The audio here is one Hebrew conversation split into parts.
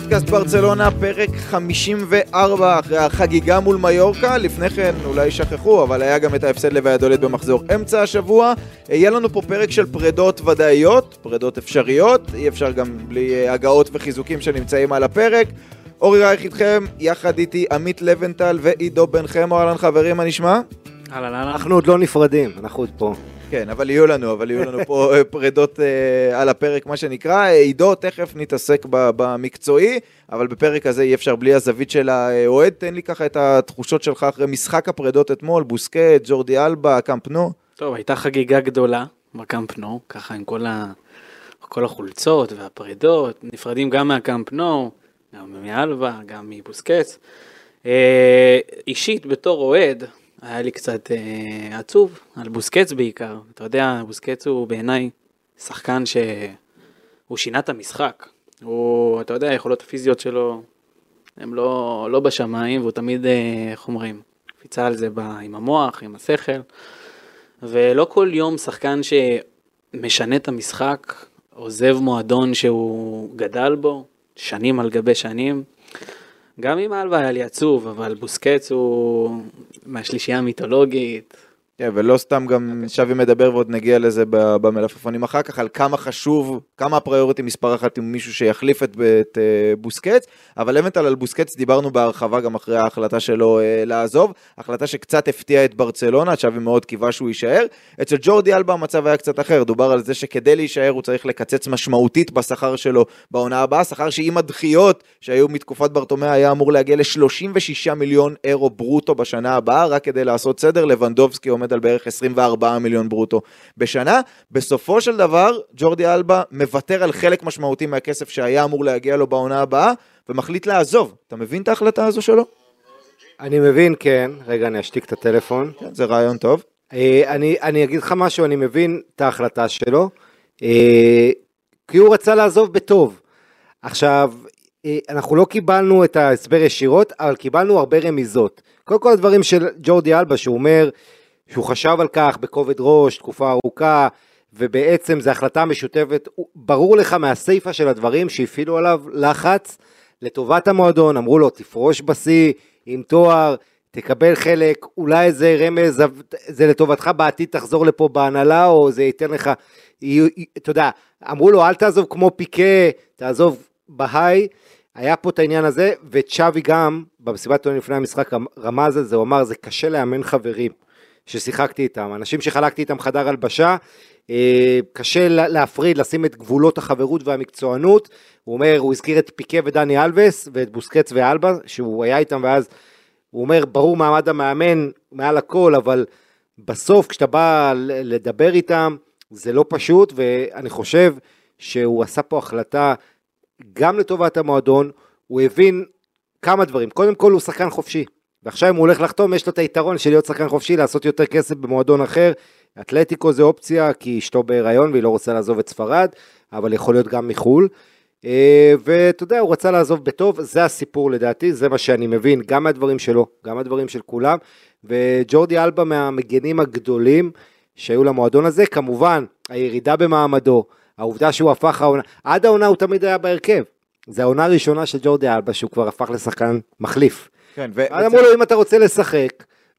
פודקאסט ברצלונה, פרק 54 אחרי החגיגה מול מיורקה. לפני כן, אולי שכחו, אבל היה גם את ההפסד לוויאדולד במחזור אמצע השבוע. יהיה לנו פה פרק של פרדות ודאיות, פרדות אפשריות, אי אפשר גם בלי אה, הגעות וחיזוקים שנמצאים על הפרק. אורי רייך איתכם, יחד איתי עמית לבנטל ועידו בן חמו, אהלן חברים, מה נשמע? אהלן, אהלן. אנחנו עוד לא נפרדים, אנחנו עוד פה. כן, אבל יהיו לנו, אבל יהיו לנו פה אה, פרדות אה, על הפרק, מה שנקרא. עידו, תכף נתעסק במקצועי, אבל בפרק הזה אי אפשר בלי הזווית של האוהד. תן לי ככה את התחושות שלך אחרי משחק הפרדות אתמול, בוסקט, ג'ורדי אלבה, קאמפ נו. טוב, הייתה חגיגה גדולה בקאמפ נו, ככה עם כל, ה... כל החולצות והפרידות, נפרדים גם מהקאמפ נו, גם מאלבה, גם מבוסקץ. אה, אישית, בתור אוהד, היה לי קצת אה, עצוב, על בוסקץ בעיקר. אתה יודע, בוסקץ הוא בעיניי שחקן שהוא שינה את המשחק. הוא, אתה יודע, היכולות הפיזיות שלו הם לא, לא בשמיים, והוא תמיד, אה, איך אומרים, קפיצה על זה ב, עם המוח, עם השכל. ולא כל יום שחקן שמשנה את המשחק, עוזב מועדון שהוא גדל בו, שנים על גבי שנים. גם עם אלבה היה לי עצוב, אבל בוסקץ הוא מהשלישייה המיתולוגית. כן, ולא סתם גם שווי מדבר ועוד נגיע לזה במלפפונים אחר כך, על כמה חשוב, כמה הפריוריטי מספר אחת עם מישהו שיחליף את, את אה, בוסקץ, אבל לבנטל על בוסקץ דיברנו בהרחבה גם אחרי ההחלטה שלו אה, לעזוב, החלטה שקצת הפתיעה את ברצלונה, שווי מאוד קיווה שהוא יישאר. אצל ג'ורדי אלבה המצב היה קצת אחר, דובר על זה שכדי להישאר הוא צריך לקצץ משמעותית בשכר שלו בעונה הבאה, שכר שעם הדחיות שהיו מתקופת ברטומאה היה אמור להגיע ל-36 מיליון אירו ברוטו בשנה הבאה, רק כדי לעשות סדר, לבנדובסקי עומד על בערך 24 מיליון ברוטו בשנה. בסופו של דבר, ג'ורדי אלבה מוותר על חלק משמעותי מהכסף שהיה אמור להגיע לו בעונה הבאה, ומחליט לעזוב. אתה מבין את ההחלטה הזו שלו? אני מבין, כן. רגע, אני אשתיק את הטלפון. כן, זה רעיון טוב. אה, אני, אני אגיד לך משהו, אני מבין את ההחלטה שלו, אה, כי הוא רצה לעזוב בטוב. עכשיו, אה, אנחנו לא קיבלנו את ההסבר ישירות, אבל קיבלנו הרבה רמיזות. קודם כל הדברים של ג'ורדי אלבה, שהוא אומר שהוא חשב על כך בכובד ראש, תקופה ארוכה, ובעצם זו החלטה משותפת. ברור לך מהסיפה של הדברים שהפעילו עליו לחץ לטובת המועדון, אמרו לו תפרוש בשיא עם תואר, תקבל חלק, אולי איזה רמז, זה לטובתך בעתיד תחזור לפה בהנהלה, או זה ייתן לך, אתה יודע, אמרו לו אל תעזוב כמו פיקה, תעזוב בהיי, היה פה את העניין הזה, וצ'אבי גם, במסיבת עיתונאים לפני המשחק, רמז על זה, הוא אמר, זה קשה לאמן חברים ששיחקתי איתם, אנשים שחלקתי איתם חדר הלבשה, אה, קשה לה- להפריד, לשים את גבולות החברות והמקצוענות, הוא אומר, הוא הזכיר את פיקה ודני אלווס, ואת בוסקץ ואלבה, שהוא היה איתם, ואז הוא אומר, ברור מעמד המאמן מעל הכל, אבל בסוף כשאתה בא לדבר איתם, זה לא פשוט, ואני חושב שהוא עשה פה החלטה גם לטובת המועדון, הוא הבין כמה דברים. קודם כל הוא שחקן חופשי, ועכשיו אם הוא הולך לחתום, יש לו את היתרון של להיות שחקן חופשי, לעשות יותר כסף במועדון אחר. אתלטיקו זה אופציה, כי אשתו בהיריון והיא לא רוצה לעזוב את ספרד, אבל יכול להיות גם מחו"ל. אה, ואתה יודע, הוא רצה לעזוב בטוב, זה הסיפור לדעתי, זה מה שאני מבין, גם מהדברים שלו, גם מהדברים של כולם. וג'ורדי אלבה מהמגנים הגדולים שהיו למועדון הזה, כמובן, הירידה במעמדו, העובדה שהוא הפך העונה, עד העונה הוא תמיד היה בהרכב. זו העונה הראשונה של ג'ורדי אלבה שהוא כבר הפך לשחקן מחליף. כן, ו... אז אמרו לו אם אתה רוצה לשחק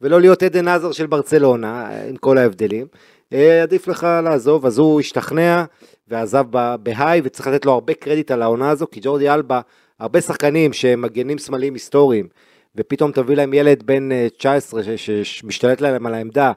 ולא להיות עדן עזר של ברצלונה עם כל ההבדלים, אה, עדיף לך לעזוב, אז הוא השתכנע ועזב בהיי וצריך לתת לו הרבה קרדיט על העונה הזו, כי ג'ורדי אלבה, הרבה שחקנים שהם מגנים שמאליים היסטוריים, ופתאום תביא להם ילד בן אה, 19 ש- ש- שמשתלט להם על העמדה,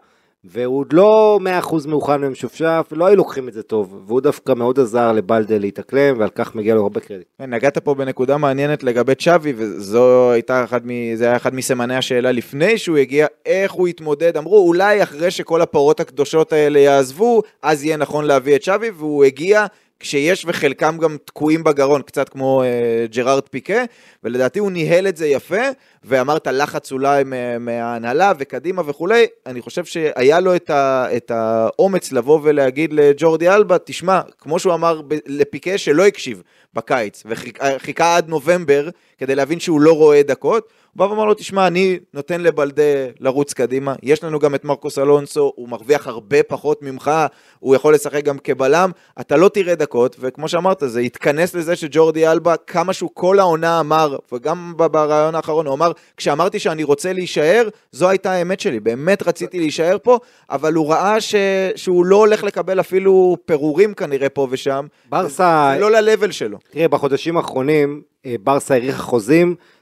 והוא עוד לא 100% מאוחד ומשופשף, לא היו לוקחים את זה טוב, והוא דווקא מאוד עזר לבלדה להתאקלם, ועל כך מגיע לו הרבה קרדיט. כן, נגעת פה בנקודה מעניינת לגבי צ'אבי, וזה הייתה אחד, מ... זה היה אחד מסימני השאלה לפני שהוא הגיע, איך הוא יתמודד. אמרו, אולי אחרי שכל הפרות הקדושות האלה יעזבו, אז יהיה נכון להביא את צ'אבי, והוא הגיע כשיש וחלקם גם תקועים בגרון, קצת כמו אה, ג'רארד פיקה, ולדעתי הוא ניהל את זה יפה, ואמרת לחץ אולי מה- מההנהלה וקדימה וכולי, אני חושב שהיה לו את, ה, את האומץ לבוא ולהגיד לג'ורדי אלבה, תשמע, כמו שהוא אמר ב- לפיקה שלא הקשיב בקיץ, וחיכה עד נובמבר כדי להבין שהוא לא רואה דקות, הוא בא ואמר לו, תשמע, אני נותן לבלדה לרוץ קדימה, יש לנו גם את מרקוס אלונסו, הוא מרוויח הרבה פחות ממך, הוא יכול לשחק גם כבלם, אתה לא תראה דקות, וכמו שאמרת, זה התכנס לזה שג'ורדי אלבה, כמה שהוא כל העונה אמר, וגם ברעיון האחרון, הוא אמר, כשאמרתי שאני רוצה להישאר, זו הייתה האמת שלי, באמת רציתי להישאר פה, אבל הוא ראה ש... שהוא לא הולך לקבל אפילו פירורים כנראה פה ושם, ברסה, זה לא ל-level שלו. תראה, בחודשים האחרונים אה, ברסה האריכה חוזים ל-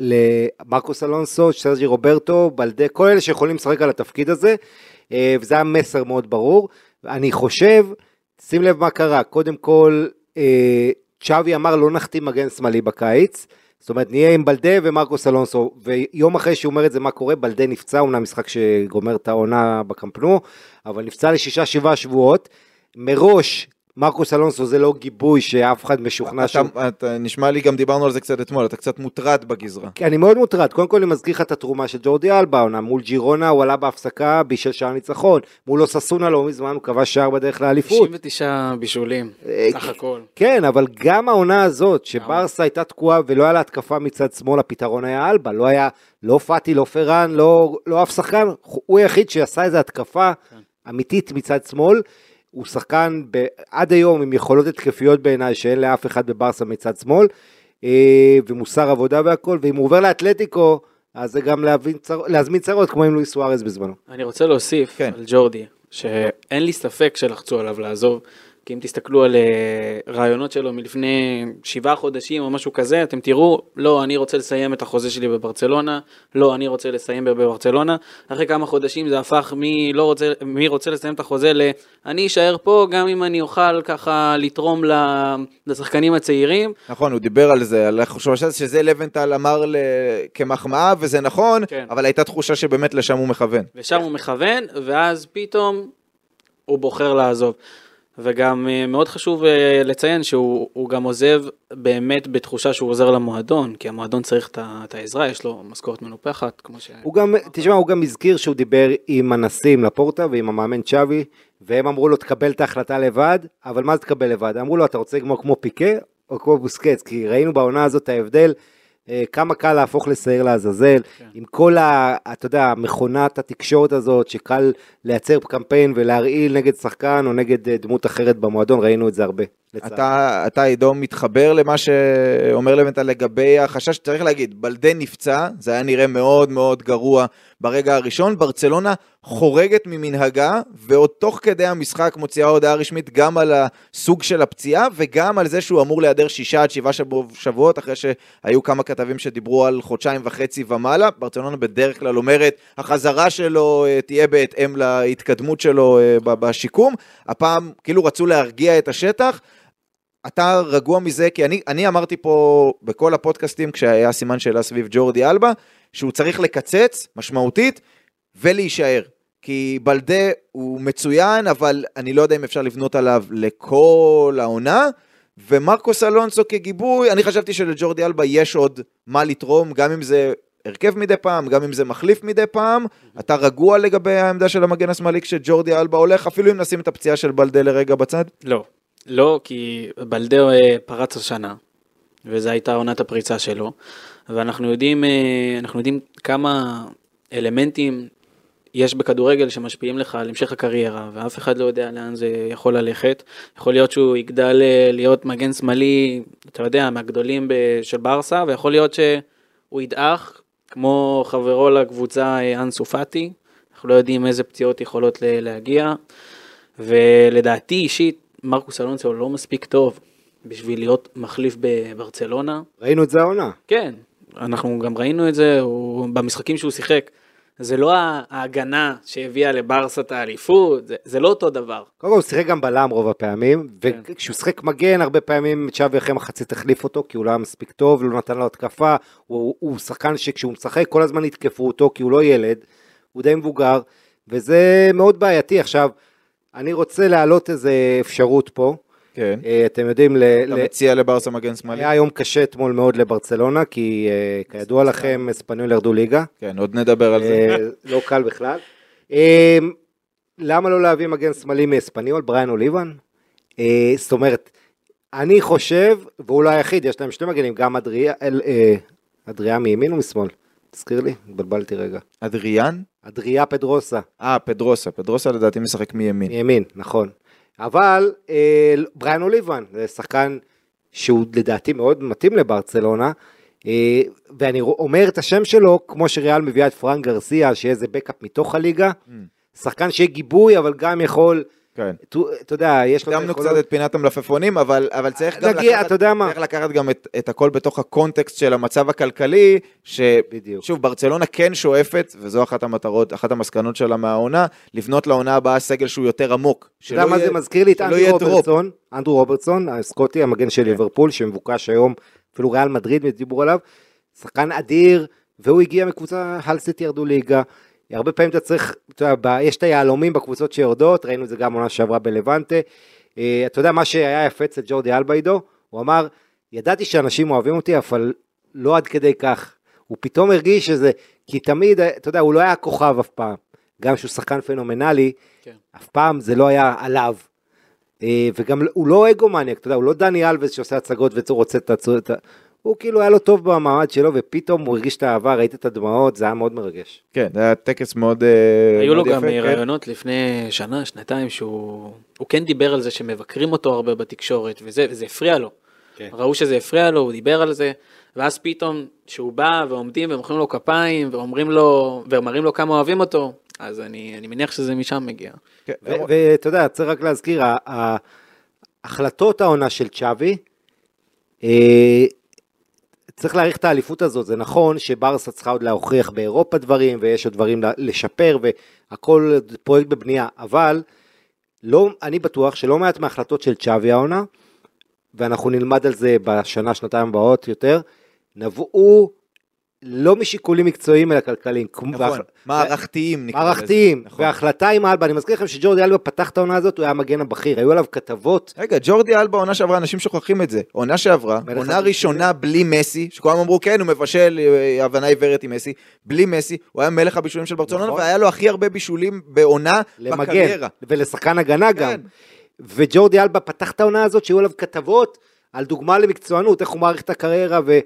למרקוס אלונסו, סרג'י רוברטו, בלדה, כל אלה שיכולים לשחק על התפקיד הזה, אה, וזה היה מסר מאוד ברור. אני חושב, שים לב מה קרה, קודם כל, אה, צ'אבי אמר לא נחתים מגן שמאלי בקיץ, זאת אומרת נהיה עם בלדה ומרקוס אלונסו, ויום אחרי שהוא אומר את זה מה קורה, בלדה נפצע, אומנם משחק שגומר את העונה בקמפנו, אבל נפצע לשישה שבעה שבועות, מראש מרקוס אלונסו זה לא גיבוי שאף אחד משוכנע אתה, שהוא... אתה, נשמע לי, גם דיברנו על זה קצת אתמול, אתה קצת מוטרד בגזרה. כי אני מאוד מוטרד, קודם כל אני מזכיר לך את התרומה של ג'ורדי אלבה, עונה מול ג'ירונה הוא עלה בהפסקה, בישל שער ניצחון, מול אוססונה לא מזמן הוא כבש שער בדרך לאליפות. 99 בישולים, אה, סך הכל. כן, אבל גם העונה הזאת, שברסה הייתה תקועה ולא היה לה התקפה מצד שמאל, הפתרון היה אלבה, לא היה לא פאטי, לא פראן, לא, לא אף שחקן, הוא היחיד שעשה איזו התקפה אמיתית מצד שמאל. הוא שחקן ב, עד היום עם יכולות התקפיות בעיניי שאין לאף אחד בברסה מצד שמאל, אה, ומוסר עבודה והכל, ואם הוא עובר לאתלטיקו, אז זה גם צר, להזמין צרות כמו עם לואיס סוארז בזמנו. אני רוצה להוסיף כן. על ג'ורדי, שאין לי ספק שלחצו עליו לעזוב, כי אם תסתכלו על אה, רעיונות שלו מלפני שבעה חודשים או משהו כזה, אתם תראו, לא, אני רוצה לסיים את החוזה שלי בברצלונה, לא, אני רוצה לסיים בברצלונה. אחרי כמה חודשים זה הפך מי, לא רוצה, מי רוצה לסיים את החוזה ל... אני אשאר פה גם אם אני אוכל ככה לתרום לשחקנים הצעירים. נכון, הוא דיבר על זה, על החושה שזה לבנטל אמר ל... כמחמאה, וזה נכון, כן. אבל הייתה תחושה שבאמת לשם הוא מכוון. ושם הוא מכוון, ואז פתאום הוא בוחר לעזוב. וגם אה, מאוד חשוב אה, לציין שהוא הוא גם עוזב באמת בתחושה שהוא עוזר למועדון, כי המועדון צריך את העזרה, יש לו משכורת מנופחת, כמו ש... הוא גם, תשמע, הוא גם הזכיר שהוא דיבר עם הנשיא, עם לפורטה ועם המאמן צ'אבי, והם אמרו לו תקבל את ההחלטה לבד, אבל מה זה תקבל לבד? אמרו לו אתה רוצה לגמור כמו פיקה או כמו בוסקץ, כי ראינו בעונה הזאת את ההבדל, כמה קל להפוך לשעיר לעזאזל, עם כל ה... אתה יודע, מכונת התקשורת הזאת, שקל לייצר קמפיין ולהרעיל נגד שחקן או נגד אה, דמות אחרת במועדון, ראינו את זה הרבה. אתה, אתה עידו מתחבר למה שאומר לבנטל לגבי החשש, צריך להגיד, בלדה נפצע, זה היה נראה מאוד מאוד גרוע ברגע הראשון, ברצלונה חורגת ממנהגה, ועוד תוך כדי המשחק מוציאה הודעה רשמית גם על הסוג של הפציעה, וגם על זה שהוא אמור להיעדר שישה עד שבעה שבוע, שבועות, אחרי שהיו כמה כתבים שדיברו על חודשיים וחצי ומעלה, ברצלונה בדרך כלל אומרת, החזרה שלו אה, תהיה בהתאם להתקדמות שלו אה, בשיקום, הפעם כאילו רצו להרגיע את השטח, אתה רגוע מזה, כי אני, אני אמרתי פה בכל הפודקאסטים, כשהיה סימן שאלה סביב ג'ורדי אלבה, שהוא צריך לקצץ משמעותית ולהישאר. כי בלדה הוא מצוין, אבל אני לא יודע אם אפשר לבנות עליו לכל העונה. ומרקוס אלונסו כגיבוי, אני חשבתי שלג'ורדי אלבה יש עוד מה לתרום, גם אם זה הרכב מדי פעם, גם אם זה מחליף מדי פעם. אתה רגוע לגבי העמדה של המגן השמאלי כשג'ורדי אלבה הולך, אפילו אם נשים את הפציעה של בלדה לרגע בצד? לא, לא, כי בלדאו אה, פרץ השנה, וזו הייתה עונת הפריצה שלו, ואנחנו יודעים, אה, יודעים כמה אלמנטים יש בכדורגל שמשפיעים לך על המשך הקריירה, ואף אחד לא יודע לאן זה יכול ללכת. יכול להיות שהוא יגדל אה, להיות מגן שמאלי, אתה יודע, מהגדולים של ברסה, ויכול להיות שהוא ידעך, כמו חברו לקבוצה אנסו פאטי, אנחנו לא יודעים איזה פציעות יכולות להגיע, ולדעתי אישית, מרקוס אלונסו לא מספיק טוב בשביל להיות מחליף בברצלונה. ראינו את זה העונה. כן, אנחנו גם ראינו את זה, הוא, במשחקים שהוא שיחק. זה לא ההגנה שהביאה לברסה את האליפות, זה, זה לא אותו דבר. קודם כל הוא שיחק גם בלם רוב הפעמים, כן. וכשהוא שיחק מגן הרבה פעמים צ'אבי אחרי מחצית החליף אותו כי הוא לא היה מספיק טוב, לא נתן לו התקפה, הוא, הוא שחקן שכשהוא משחק כל הזמן יתקפו אותו כי הוא לא ילד, הוא די מבוגר, וזה מאוד בעייתי. עכשיו, אני רוצה להעלות איזה אפשרות פה, כן. אה, אתם יודעים, ל- אתה ל- מציע לברסה מגן שמאלי? היה יום קשה אתמול מאוד לברצלונה, כי אה, כידוע לכם, אספניול ירדו ליגה. כן, עוד נדבר על זה. אה, לא קל בכלל. אה, למה לא להביא מגן שמאלי מאספניול, בריאן אוליבן? אה, זאת אומרת, אני חושב, והוא לא היחיד, יש להם שני מגנים, גם אדריה, אל- אה, אדריה מימין ומשמאל. תזכיר לי, התבלבלתי רגע. אדריאן? אדריה פדרוסה, אה, פדרוסה. פדרוסה לדעתי משחק מימין. מימין, נכון. אבל אה, בריאן אוליבן, זה שחקן שהוא לדעתי מאוד מתאים לברצלונה, אה, ואני אומר את השם שלו, כמו שריאל מביאה את פרנק גרסיה, שיהיה איזה בקאפ מתוך הליגה, שחקן שיהיה גיבוי, אבל גם יכול, כן. אתה יודע, יש את הקדמנו. קצת את פינת המלפפונים, אבל, אבל צריך גם נגיע, לקחת, אתה יודע מה? צריך לקחת גם את, את הכל בתוך הקונטקסט של המצב הכלכלי, בדיוק. ששוב, ברצלונה כן שואפת, וזו אחת המטרות, אחת המסקנות שלה מהעונה, לבנות לעונה הבאה סגל שהוא יותר עמוק. אתה יודע מה זה מזכיר לי את אנדרו. רוברטסון, אנדרו רוברטסון, הסקוטי, המגן של ליברפול, שמבוקש היום, אפילו ריאל מדריד דיברו עליו, שחקן אדיר, והוא הגיע מקבוצה, הל סיטי ירדו ליגה. הרבה פעמים אתה צריך, אתה יודע, ב- יש את היהלומים בקבוצות שיורדות, ראינו את זה גם עונה שעברה בלבנטה. אה, אתה יודע מה שהיה יפה אצל ג'ורדי אלבה עידו? הוא אמר, ידעתי שאנשים אוהבים אותי, אבל לא עד כדי כך. הוא פתאום הרגיש שזה, כי תמיד, אתה יודע, הוא לא היה כוכב אף פעם. גם שהוא שחקן פנומנלי, כן. אף פעם זה לא היה עליו. אה, וגם הוא לא אגומניאק, אתה יודע, הוא לא דני אלווס שעושה הצגות ורוצה את הצ... הוא כאילו היה לו טוב במעמד שלו, ופתאום הוא הרגיש את האהבה, ראית את הדמעות, זה היה מאוד מרגש. כן, זה היה טקס מאוד, אה, היו לו גם יפה, כן. רעיונות לפני שנה, שנתיים, שהוא הוא כן דיבר על זה שמבקרים אותו הרבה בתקשורת, וזה, הפריע לו. כן. ראו שזה הפריע לו, הוא דיבר על זה, ואז פתאום, שהוא בא ועומדים ומוחאים לו כפיים, ואומרים לו, ומראים לו כמה אוהבים אותו, אז אני, אני מניח שזה משם מגיע. כן, ואתה יודע, צריך רק להזכיר, החלטות העונה של צ'אבי, אה, צריך להעריך את האליפות הזאת, זה נכון שברסה צריכה עוד להוכיח באירופה דברים, ויש עוד דברים לשפר, והכל פרויקט בבנייה, אבל לא, אני בטוח שלא מעט מההחלטות של צ'אבי העונה, ואנחנו נלמד על זה בשנה, שנתיים הבאות יותר, נבעו לא משיקולים מקצועיים אלא כלכליים. נכון, והח- מערכתיים נקרא לזה. מערכתיים, נכון. וההחלטה עם אלבה, אני מזכיר לכם שג'ורדי אלבה פתח את העונה הזאת, הוא היה המגן הבכיר, היו עליו כתבות, רגע, ג'ורדי אלבה עונה שעברה, אנשים שוכחים את זה. עונה שעברה, עונה. ראשונה בלי מסי, שכולם אמרו כן, הוא מבשל אה, הבנה עיוורת עם מסי, בלי מסי, הוא היה מלך הבישולים של ברצלונה, נכון. והיה לו הכי הרבה בישולים בעונה למגן, בקריירה. ולשחקן הגנה גם. כן. וג'ורדי אלבה פתח את העונה הזאת, שהיו עליו כתבות על דוגמה למקצוענות, איך הוא מעריך את הקריירה, ו...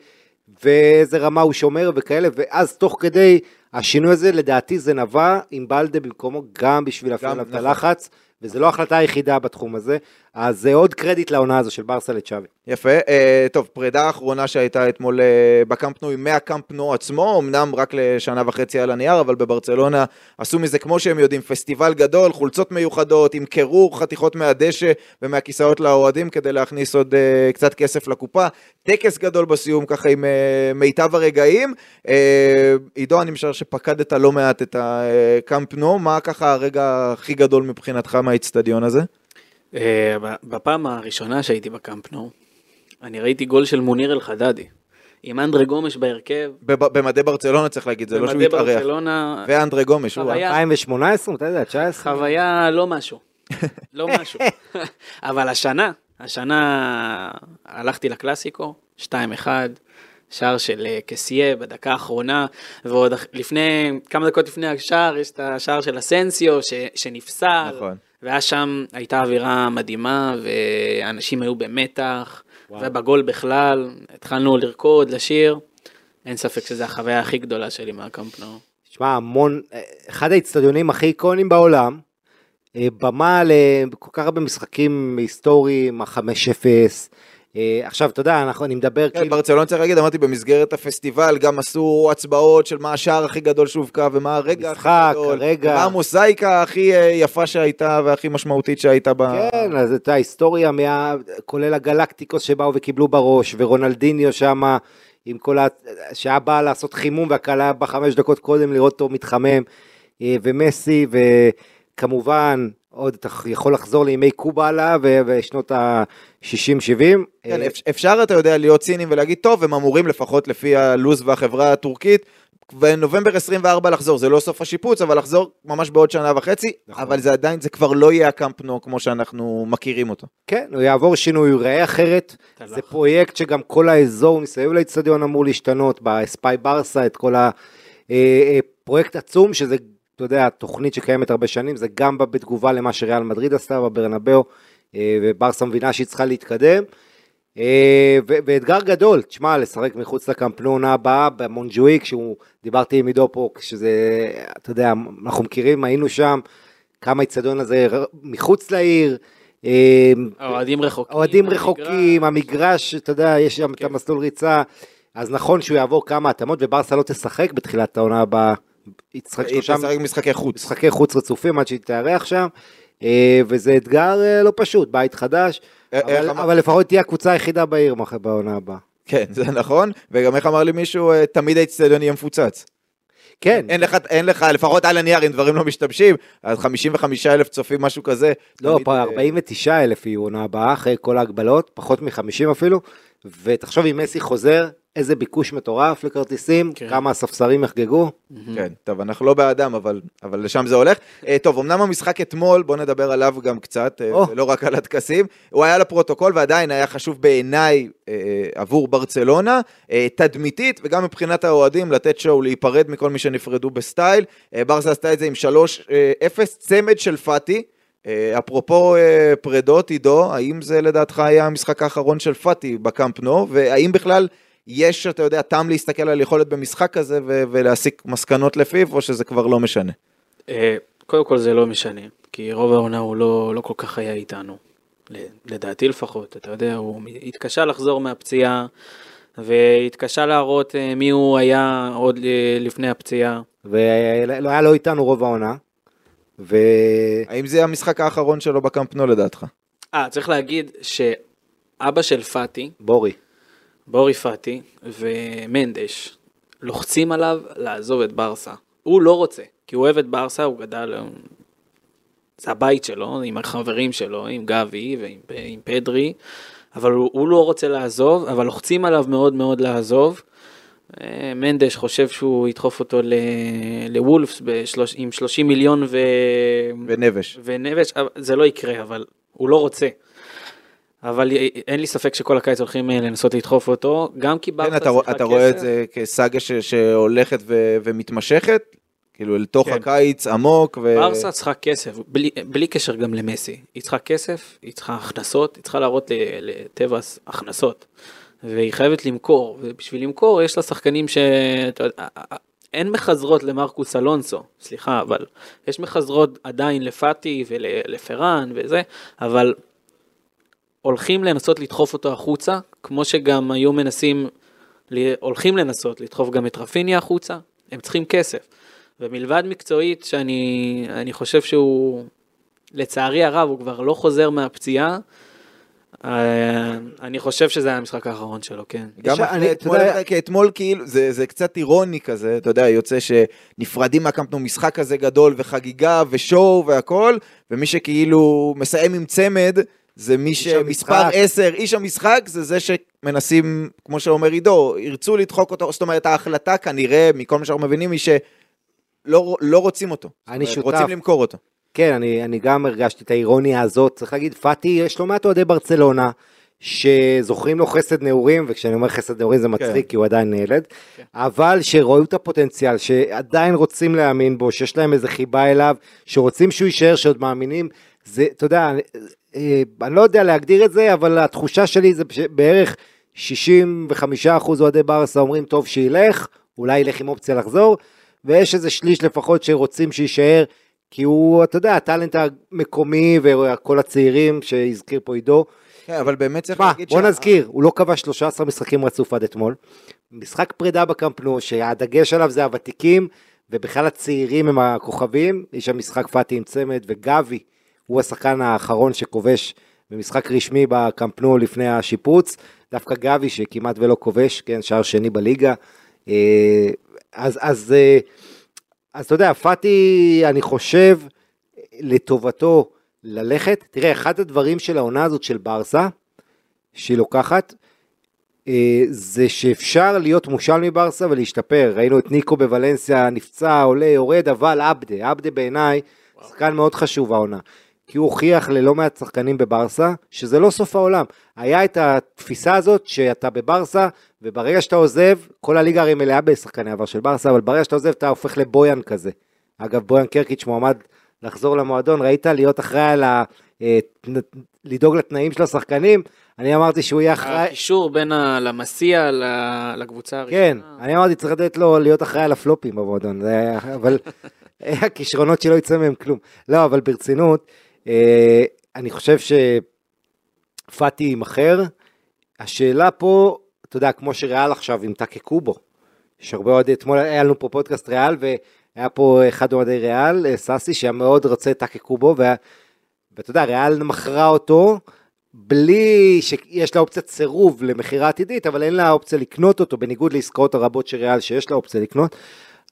ואיזה רמה הוא שומר וכאלה, ואז תוך כדי השינוי הזה, לדעתי זה נבע עם בלדה במקומו, גם בשביל להפעיל עליו את נכון. הלחץ, וזו לא ההחלטה היחידה בתחום הזה, אז זה עוד קרדיט לעונה הזו של ברסה לצ'אבי. יפה, אה, טוב, פרידה האחרונה שהייתה אתמול אה, בקמפ נו היא מהקמפ נו עצמו, אמנם רק לשנה וחצי על הנייר, אבל בברצלונה עשו מזה, כמו שהם יודעים, פסטיבל גדול, חולצות מיוחדות, ימכרו חתיכות מהדשא ומהכיסאות לאוהדים כדי להכניס עוד אה, קצת כסף לקופה, טקס גדול בסיום ככה עם אה, מיטב הרגעים. אה, עידו, אני משער שפקדת לא מעט את הקמפ נו, מה ככה הרגע הכי גדול מבחינתך מהאיצטדיון הזה? אה, בפעם הראשונה שהייתי בקמפ נו, אני ראיתי גול של מוניר אלחדדי, עם אנדרי גומש בהרכב, במדי ברצלונה צריך להגיד, זה לא שהוא במדי התארח. ברצלונה, ואנדרי גומש, הוא חוויה. 2018, מתי זה היה? 19? חוויה לא משהו, לא משהו. אבל השנה, השנה הלכתי לקלאסיקו, 2-1, שער של אה, קסיה בדקה האחרונה, ועוד לפני, כמה דקות לפני השער, יש את השער של אסנסיו ש, שנפסל. נכון. והיה שם, הייתה אווירה מדהימה, ואנשים היו במתח, ובגול בכלל, התחלנו לרקוד, לשיר. אין ספק שזו החוויה הכי גדולה שלי מהקמפנו. שמע, המון, אחד האיצטדיונים הכי איקונים בעולם, אה, במה לכל כך הרבה משחקים היסטוריים, ה-5-0. אה, עכשיו, אתה יודע, אנחנו, אני מדבר כן, כאילו... ברצלונה צריך להגיד, אמרתי, במסגרת הפסטיבל גם עשו הצבעות של מה השער הכי גדול שהובקע ומה הרגע הכי משחק, גדול. ומה המוזאיקה הכי אה, יפה שהייתה והכי משמעותית שהייתה ב... כן, אז את ההיסטוריה, מה... כולל הגלקטיקוס שבאו וקיבלו בראש, ורונלדיניו שמה, עם כל ה... שהיה בא לעשות חימום, והקהל היה בחמש דקות קודם לראות אותו מתחמם, אה, ומסי, ו... עוד אתה יכול לחזור לימי קובאלה ושנות ה-60-70. כן, אפ- אפשר, אתה יודע, להיות ציניים ולהגיד, טוב, הם אמורים לפחות לפי הלו"ז והחברה הטורקית, בנובמבר 24 לחזור, זה לא סוף השיפוץ, אבל לחזור ממש בעוד שנה וחצי, נכון. אבל זה עדיין, זה כבר לא יהיה הקאמפ נו כמו שאנחנו מכירים אותו. כן, הוא יעבור שינוי, הוא ייראה אחרת. אתה זה פרויקט שגם כל האזור מסביב לאצטדיון אמור להשתנות, בספאי ברסה, את כל הפרויקט עצום, שזה, אתה יודע, תוכנית שקיימת הרבה שנים, זה גם בתגובה למה שריאל מדריד עשתה בברנבאו, אה, וברסה מבינה שהיא צריכה להתקדם. אה, ואתגר גדול, תשמע, לשחק מחוץ לקמפנו עונה הבאה במונג'ואיק, שהוא, דיברתי עם עידו פה, שזה, אתה יודע, אנחנו מכירים, היינו שם, כמה האיצטדיון הזה מחוץ לעיר, אה, האוהדים רחוקים. אוהדים המגרש. רחוקים, המגרש, אתה יודע, יש שם את כן. המסלול ריצה, אז נכון שהוא יעבור כמה התאמות, וברסה לא תשחק בתחילת העונה הבאה, תשחק היא תשחק משחקי חוץ. משחקי חוץ רצופים עד שהיא תארח שם, אה, וזה אתגר אה, לא פשוט, בית חדש, אה, אבל- אבל לפחות תהיה הקבוצה היחידה בעיר בעונה הבאה. כן, זה נכון, וגם איך אמר לי מישהו, אה, תמיד האצטדיון יהיה מפוצץ. כן, אין לך, אין לך, לפחות על הנייר, אם דברים לא משתבשים, אז 55 אלף צופים, משהו כזה. לא, תמיד, פה אה, 49 אלף יהיו עונה הבאה, אחרי כל ההגבלות, פחות מ-50 אפילו, ותחשוב אם מסי חוזר, איזה ביקוש מטורף לכרטיסים, כן. כמה הספסרים יחגגו. כן, טוב, אנחנו לא באדם, אבל, אבל לשם זה הולך. אה, טוב, אמנם המשחק אתמול, בוא נדבר עליו גם קצת. ולא רק על הטקסים. הוא היה לפרוטוקול ועדיין היה חשוב בעיניי אה, עבור ברצלונה, תדמיתית, וגם מבחינת האוהדים, לתת שואו, להיפרד מכל מי שנפרדו בסטייל. ברסה עשתה את זה עם 3-0, צמד של פאטי. אפרופו פרדות, עידו, האם זה לדעתך היה המשחק האחרון של פאטי בקאמפ נו, והאם בכלל יש, אתה יודע, טעם להסתכל על יכולת במשחק הזה ו- ולהסיק מסקנות לפיו, או שזה כבר לא משנה? אה, קודם כל זה לא משנה, כי רוב העונה הוא לא, לא כל כך היה איתנו. ל- לדעתי לפחות, אתה יודע, הוא התקשה לחזור מהפציעה, והתקשה להראות אה, מי הוא היה עוד אה, לפני הפציעה. ולא היה לו איתנו רוב העונה. ו... האם זה המשחק האחרון שלו בקאמפ נו לדעתך? אה, צריך להגיד שאבא של פאטי, בורי. בורי פאטי ומנדש לוחצים עליו לעזוב את ברסה. הוא לא רוצה, כי הוא אוהב את ברסה, הוא גדל, זה הבית שלו, עם החברים שלו, עם גבי ועם עם פדרי, אבל הוא, הוא לא רוצה לעזוב, אבל לוחצים עליו מאוד מאוד לעזוב. אה, מנדש חושב שהוא ידחוף אותו ל- לוולפס בשלוש, עם 30 מיליון ו... ונבש. ונבש, זה לא יקרה, אבל הוא לא רוצה. אבל אין לי ספק שכל הקיץ הולכים אה, לנסות לדחוף אותו, גם כי ברסה כן, אתה, אתה רואה את כסף. זה כסאגה ש- שהולכת ו- ומתמשכת? כאילו, אל תוך כן. הקיץ עמוק, ו... ברסה צריכה כסף, בלי, בלי קשר גם למסי. היא צריכה כסף, היא צריכה הכנסות, היא צריכה להראות ל- לטבעס הכנסות. והיא חייבת למכור, ובשביל למכור יש לה שחקנים ש... אין מחזרות למרקוס אלונסו, סליחה, אבל יש מחזרות עדיין לפאטי ולפרן וזה, אבל הולכים לנסות לדחוף אותו החוצה, כמו שגם היו מנסים, הולכים לנסות לדחוף גם את רפיניה החוצה, הם צריכים כסף. ומלבד מקצועית, שאני אני חושב שהוא, לצערי הרב, הוא כבר לא חוזר מהפציעה, אה, אני חושב שזה היה המשחק האחרון שלו, כן. גם אני- אתמול, אתה יודע- כי אתמול כאילו, זה, זה קצת אירוני כזה, אתה יודע, יוצא שנפרדים מהקמפנו משחק כזה גדול וחגיגה ושואו והכל, ומי שכאילו מסיים עם צמד, זה מי שמספר המשחק. 10, איש המשחק, זה זה שמנסים, כמו שאומר עידו, ירצו לדחוק אותו, זאת אומרת, ההחלטה כנראה, מכל מה שאנחנו מבינים, היא שלא לא רוצים אותו. אני שותף. רוצים למכור אותו. כן, אני, אני גם הרגשתי את האירוניה הזאת. צריך להגיד, פאטי, יש לא מעט אוהדי ברצלונה, שזוכרים לו חסד נעורים, וכשאני אומר חסד נעורים זה מצחיק, כן. כי הוא עדיין ילד, כן. אבל שרואים את הפוטנציאל, שעדיין רוצים להאמין בו, שיש להם איזה חיבה אליו, שרוצים שהוא יישאר, שעוד מאמינים. זה, אתה יודע, אני, אה, אני לא יודע להגדיר את זה, אבל התחושה שלי זה בערך 65% אוהדי ברסה אומרים, טוב שילך, אולי ילך עם אופציה לחזור, ויש איזה שליש לפחות שרוצים שיישאר, כי הוא, אתה יודע, הטאלנט המקומי וכל הצעירים שהזכיר פה עידו. כן, אבל באמת צריך מה, להגיד בוא שה- נזכיר, הוא לא כבש 13 משחקים רצוף עד אתמול. משחק פרידה בקמפנו, שהדגש עליו זה הוותיקים, ובכלל הצעירים הם הכוכבים. יש שם משחק פאטי עם צמד, וגבי הוא השחקן האחרון שכובש במשחק רשמי בקמפנו לפני השיפוץ. דווקא גבי שכמעט ולא כובש, כן, שער שני בליגה. אה, אז, אז, אה, אז אתה יודע, פאטי, אני חושב, לטובתו ללכת. תראה, אחד הדברים של העונה הזאת של ברסה, שהיא לוקחת, אה, זה שאפשר להיות מושל מברסה ולהשתפר. ראינו את ניקו בוולנסיה, נפצע, עולה, יורד, אבל עבדה, עבדה בעיניי, שחקן מאוד חשוב העונה. כי הוא הוכיח ללא מעט שחקנים בברסה, שזה לא סוף העולם. היה את התפיסה הזאת שאתה בברסה, וברגע שאתה עוזב, כל הליגה הרי מלאה בשחקני עבר של ברסה, אבל ברגע שאתה עוזב אתה הופך לבויאן כזה. אגב, בויאן קרקיץ' מועמד לחזור למועדון, ראית? להיות אחראי על ה... אה, לדאוג לתנאים של השחקנים, אני אמרתי שהוא יהיה אחראי... הקישור בין הלמסיע לקבוצה הראשונה. כן, אני אמרתי צריך לתת לו להיות אחראי על הפלופים במועדון, זה אבל הכישרונות שלא יצא מהם כלום. לא, אבל ברצינות, אה, אני חושב שפאטי יימכר. השאלה פה, אתה יודע, כמו שריאל עכשיו עם טאקה קובו, יש הרבה אוהדי, אתמול היה לנו פה פודקאסט ריאל, והיה פה אחד אוהדי ריאל, אה, סאסי, שהיה מאוד רוצה את טאקה קובו, ואתה יודע, ריאל מכרה אותו. בלי שיש לה אופציית סירוב למכירה עתידית, אבל אין לה אופציה לקנות אותו, בניגוד לעסקאות הרבות של ריאל שיש לה אופציה לקנות.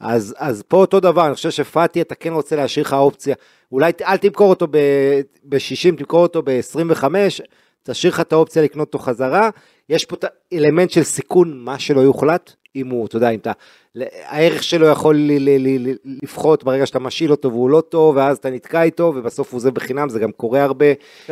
אז, אז פה אותו דבר, אני חושב שפאטי, אתה כן רוצה להשאיר לך אופציה. אולי אל תמכור אותו ב-60, תמכור אותו ב-25, תשאיר לך את האופציה לקנות אותו חזרה. יש פה את האלמנט של סיכון, מה שלא יוחלט, אם הוא, אתה יודע, אם אתה, הערך שלו יכול ל- ל- ל- ל- לפחות ברגע שאתה משאיל אותו והוא לא טוב, ואז אתה נתקע איתו, ובסוף הוא עוזב בחינם, זה גם קורה הרבה.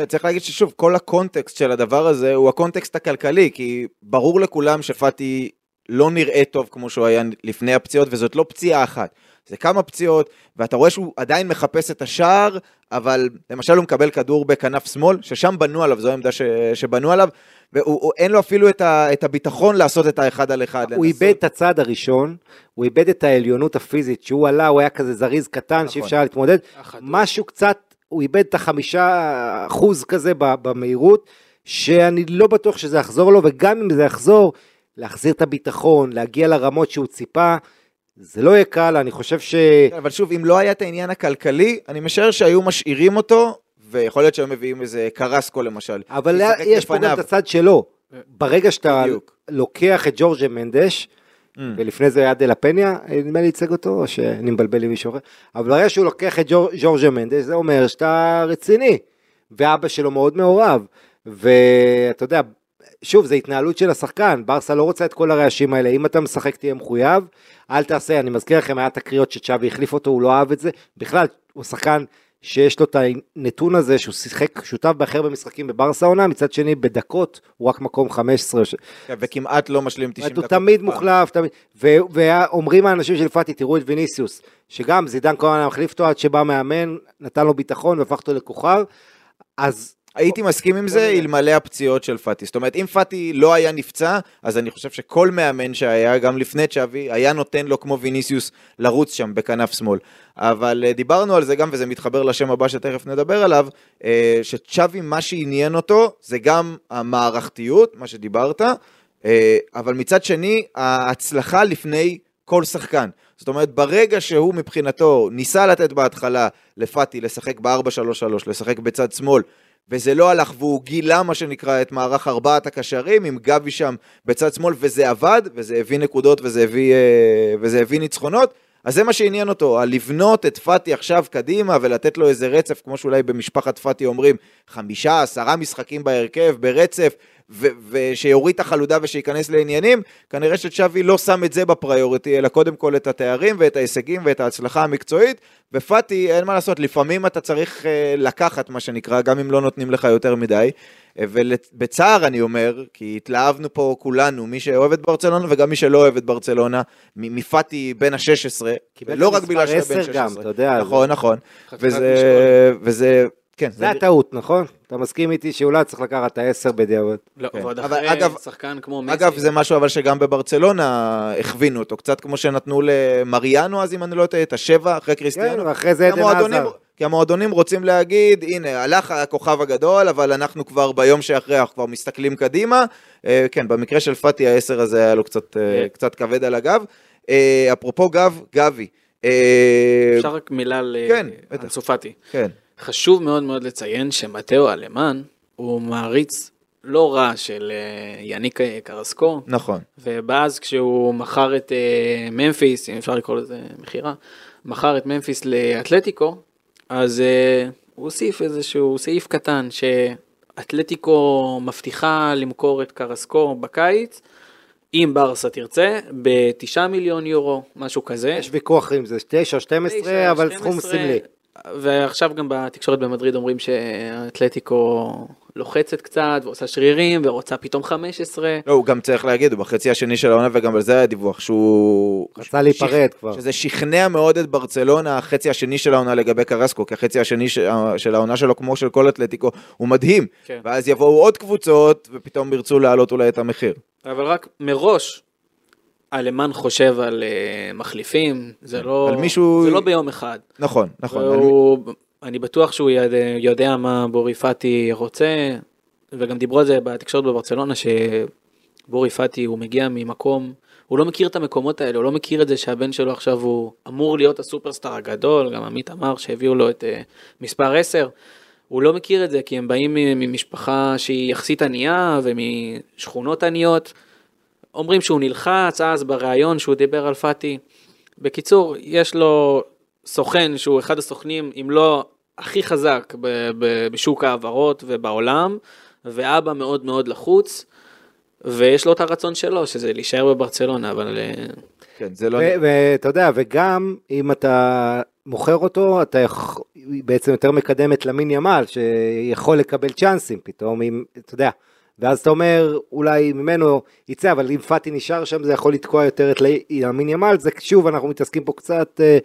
צריך להגיד ששוב, כל הקונטקסט של הדבר הזה הוא הקונטקסט הכלכלי, כי ברור לכולם שפאטי לא נראה טוב כמו שהוא היה לפני הפציעות, וזאת לא פציעה אחת. זה כמה פציעות, ואתה רואה שהוא עדיין מחפש את השער, אבל למשל הוא מקבל כדור בכנף שמאל, ששם בנו עליו, זו העמדה ש... שבנו עליו, ואין לו אפילו את, ה... את הביטחון לעשות את האחד על אחד. הוא לנסות- איבד את הצעד הראשון, הוא איבד את העליונות הפיזית, שהוא עלה, הוא היה כזה זריז קטן נכון. שאי אפשר היה להתמודד, החדור. משהו קצת, הוא איבד את החמישה אחוז כזה במהירות, שאני לא בטוח שזה יחזור לו, וגם אם זה יחזור, להחזיר את הביטחון, להגיע לרמות שהוא ציפה, זה לא יהיה קל, אני חושב ש... כן, אבל שוב, אם לא היה את העניין הכלכלי, אני משער שהיו משאירים אותו, ויכול להיות שהיו מביאים איזה קרסקו למשל. אבל שישחק יש פה גם. את הצד שלו. ברגע שאתה בדיוק. לוקח את ג'ורג'ה מנדש, Mm. ולפני זה היה דלה פניה, נדמה לי ייצג אותו, או שאני מבלבל עם מישהו אחר, אבל ברגע שהוא לוקח את ג'ור- ג'ורג'ה מנדש, זה אומר שאתה רציני, ואבא שלו מאוד מעורב, ואתה יודע, שוב, זו התנהלות של השחקן, ברסה לא רוצה את כל הרעשים האלה, אם אתה משחק תהיה מחויב, אל תעשה, אני מזכיר לכם, היה תקריות שצ'אבי החליף אותו, הוא לא אהב את זה, בכלל, הוא שחקן שיש לו את הנתון הזה שהוא שיחק שותף בהכי הרבה משחקים בברסה עונה, מצד שני בדקות הוא רק מקום 15, ש- כן, וכמעט לא משלים 90 הוא דקות. תמיד אף פעם. מוחלף, תמיד, ו- ואומרים האנשים של פאטי, תראו את ויניסיוס, שגם זידן כל הזמן מחליף אותו עד שבא מאמן, נתן לו ביטחון והפך אותו לכוכב, אז הייתי מסכים עם זה נראה. אלמלא הפציעות של פאטי. זאת אומרת, אם פאטי לא היה נפצע, אז אני חושב שכל מאמן שהיה, גם לפני צ'אבי, היה נותן לו כמו ויניסיוס לרוץ שם בכנף שמאל. אבל אה, דיברנו על זה גם, וזה מתחבר לשם הבא שתכף נדבר עליו, אה, שצ'אבי, מה שעניין אותו, זה גם המערכתיות, מה שדיברת, אה, אבל מצד שני, ההצלחה לפני כל שחקן. זאת אומרת, ברגע שהוא מבחינתו ניסה לתת בהתחלה לפאטי לשחק ב-4-3-3, לשחק בצד שמאל, וזה לא הלך, והוא גילה מה שנקרא את מערך ארבעת הקשרים, עם גבי שם בצד שמאל, וזה עבד, וזה הביא נקודות, וזה הביא, אה, וזה הביא ניצחונות, אז זה מה שעניין אותו, לבנות את פאטי עכשיו קדימה ולתת לו איזה רצף, כמו שאולי במשפחת פאטי אומרים, חמישה, עשרה משחקים בהרכב, ברצף, ו- ושיוריד את החלודה ושייכנס לעניינים, כנראה שצ'אבי לא שם את זה בפריוריטי, אלא קודם כל את התארים ואת ההישגים ואת ההצלחה המקצועית, ופאטי, אין מה לעשות, לפעמים אתה צריך אה, לקחת, מה שנקרא, גם אם לא נותנים לך יותר מדי, אה, ובצער אני אומר, כי התלהבנו פה כולנו, מי שאוהב את ברצלונה וגם מי שלא אוהב את ברצלונה, מפאטי בן ה-16, קיבל ולא רק בגלל שהוא בן 10 16. גם, אתה יודע, נכון, נכון, וזה. וזה, כן, זה הטעות, נכון? אתה מסכים איתי שאולי צריך לקחת את העשר בדיעבד. לא, כן. ועוד אבל אחרי אגב- שחקן כמו מסי. אגב, זה משהו אבל שגם בברצלונה הכווינו אותו, קצת כמו שנתנו למריאנו אז, אם אני לא טועה, את השבע אחרי כן, קריסטיאנו. ואחרי זה כי עדן המועדונים- עזר. כי המועדונים רוצים להגיד, הנה, הלך הכוכב הגדול, אבל אנחנו כבר ביום שאחרי, אנחנו כבר מסתכלים קדימה. אה, כן, במקרה של פאטי העשר הזה היה לו קצת, אה, כן. קצת כבד על הגב. אה, אפרופו גב, גבי. אפשר רק מילה ל- כן, בטח. על סופתי. כן, חשוב מאוד מאוד לציין שמטאו אלמן הוא מעריץ לא רע של אה, יניק קרסקו, נכון. ואז כשהוא מכר את אה, ממפיס, אם אפשר לקרוא לזה מכירה, מכר את ממפיס לאתלטיקו, אז הוא הוסיף איזשהו סעיף קטן שאתלטיקו מבטיחה למכור את קרסקו בקיץ, אם ברסה תרצה, בתשעה מיליון יורו, משהו כזה. יש ויכוח אם זה 9 או 12, תשע, אבל 12, סכום סמלי. ועכשיו גם בתקשורת במדריד אומרים שהאתלטיקו לוחצת קצת ועושה שרירים ורוצה פתאום 15. לא, הוא גם צריך להגיד, הוא בחצי השני של העונה, וגם על זה היה דיווח, שהוא... רצה להיפרד כבר. שזה שכנע מאוד את ברצלונה, החצי השני של העונה לגבי קרסקו, כי החצי השני ש- של העונה שלו, כמו של כל אתלטיקו, הוא מדהים. כן. ואז יבואו עוד קבוצות, ופתאום ירצו להעלות אולי את המחיר. אבל רק מראש, אלמן חושב על uh, מחליפים, זה לא, על מישהו- זה לא ביום אחד. נכון, נכון. והוא, אני בטוח שהוא יודע, יודע מה בורי פאטי רוצה, וגם דיברו על זה בתקשורת בברצלונה, שבורי פאטי הוא מגיע ממקום, הוא לא מכיר את המקומות האלה, הוא לא מכיר את זה שהבן שלו עכשיו הוא אמור להיות הסופרסטאר הגדול, גם עמית אמר שהביאו לו את uh, מספר 10. הוא לא מכיר את זה כי הם באים ממשפחה שהיא יחסית ענייה ומשכונות עניות. אומרים שהוא נלחץ אז בריאיון שהוא דיבר על פאטי. בקיצור, יש לו סוכן שהוא אחד הסוכנים, אם לא הכי חזק ב- ב- בשוק ההעברות ובעולם, ואבא מאוד מאוד לחוץ, ויש לו את הרצון שלו, שזה להישאר בברצלונה, אבל אה, כן, זה לא... ו- ואתה יודע, וגם אם אתה מוכר אותו, אתה יכ- בעצם יותר מקדם את למין ימל, שיכול לקבל צ'אנסים פתאום, אם, אתה יודע, ואז אתה אומר, אולי ממנו יצא, אבל אם פאטי נשאר שם, זה יכול לתקוע יותר את למין ימל, זה שוב, אנחנו מתעסקים פה קצת אה,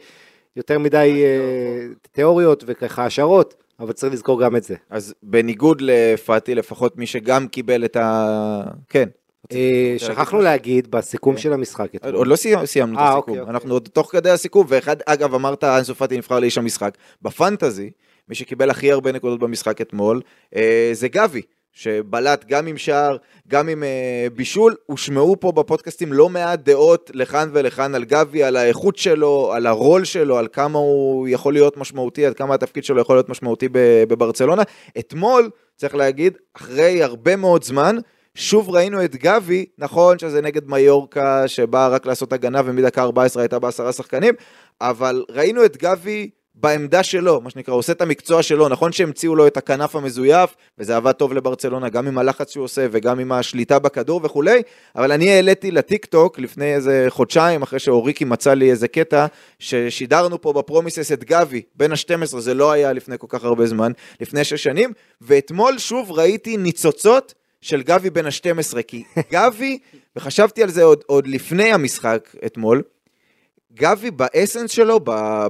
יותר מדי אה, תיאוריות וככה השערות, אבל צריך לזכור גם את זה. אז בניגוד לפאטי, לפחות מי שגם קיבל את ה... כן. אה, שכחנו? להגיד בסיכום כן. של המשחק אתמול. עוד לא סיימ- סיימנו את אה, הסיכום, אוקיי, אוקיי. אנחנו עוד תוך כדי הסיכום, ואחד, אגב, אמרת אנסו פאטי נבחר לאיש המשחק, בפנטזי, מי שקיבל הכי הרבה נקודות במשחק אתמול, אה, זה גבי, שבלט גם עם שער, גם עם אה, בישול, הושמעו פה בפודקאסטים לא מעט דעות לכאן ולכאן על גבי, על האיכות שלו, על הרול שלו, על כמה הוא יכול להיות משמעותי, עד כמה התפקיד שלו יכול להיות משמעותי בברצלונה. אתמול, צריך להגיד, אחרי הרבה מאוד זמן, שוב ראינו את גבי, נכון שזה נגד מיורקה שבאה רק לעשות הגנה ומדקה 14 הייתה בעשרה שחקנים, אבל ראינו את גבי בעמדה שלו, מה שנקרא, עושה את המקצוע שלו, נכון שהמציאו לו את הכנף המזויף, וזה עבד טוב לברצלונה, גם עם הלחץ שהוא עושה וגם עם השליטה בכדור וכולי, אבל אני העליתי לטיק טוק לפני איזה חודשיים, אחרי שאוריקי מצא לי איזה קטע, ששידרנו פה בפרומיסס את גבי, בין ה-12, זה לא היה לפני כל כך הרבה זמן, לפני שש שנים, ואתמול שוב ראיתי ניצוצות של גבי בן ה-12, כי גבי, וחשבתי על זה עוד, עוד לפני המשחק אתמול, גבי ב essence שלו,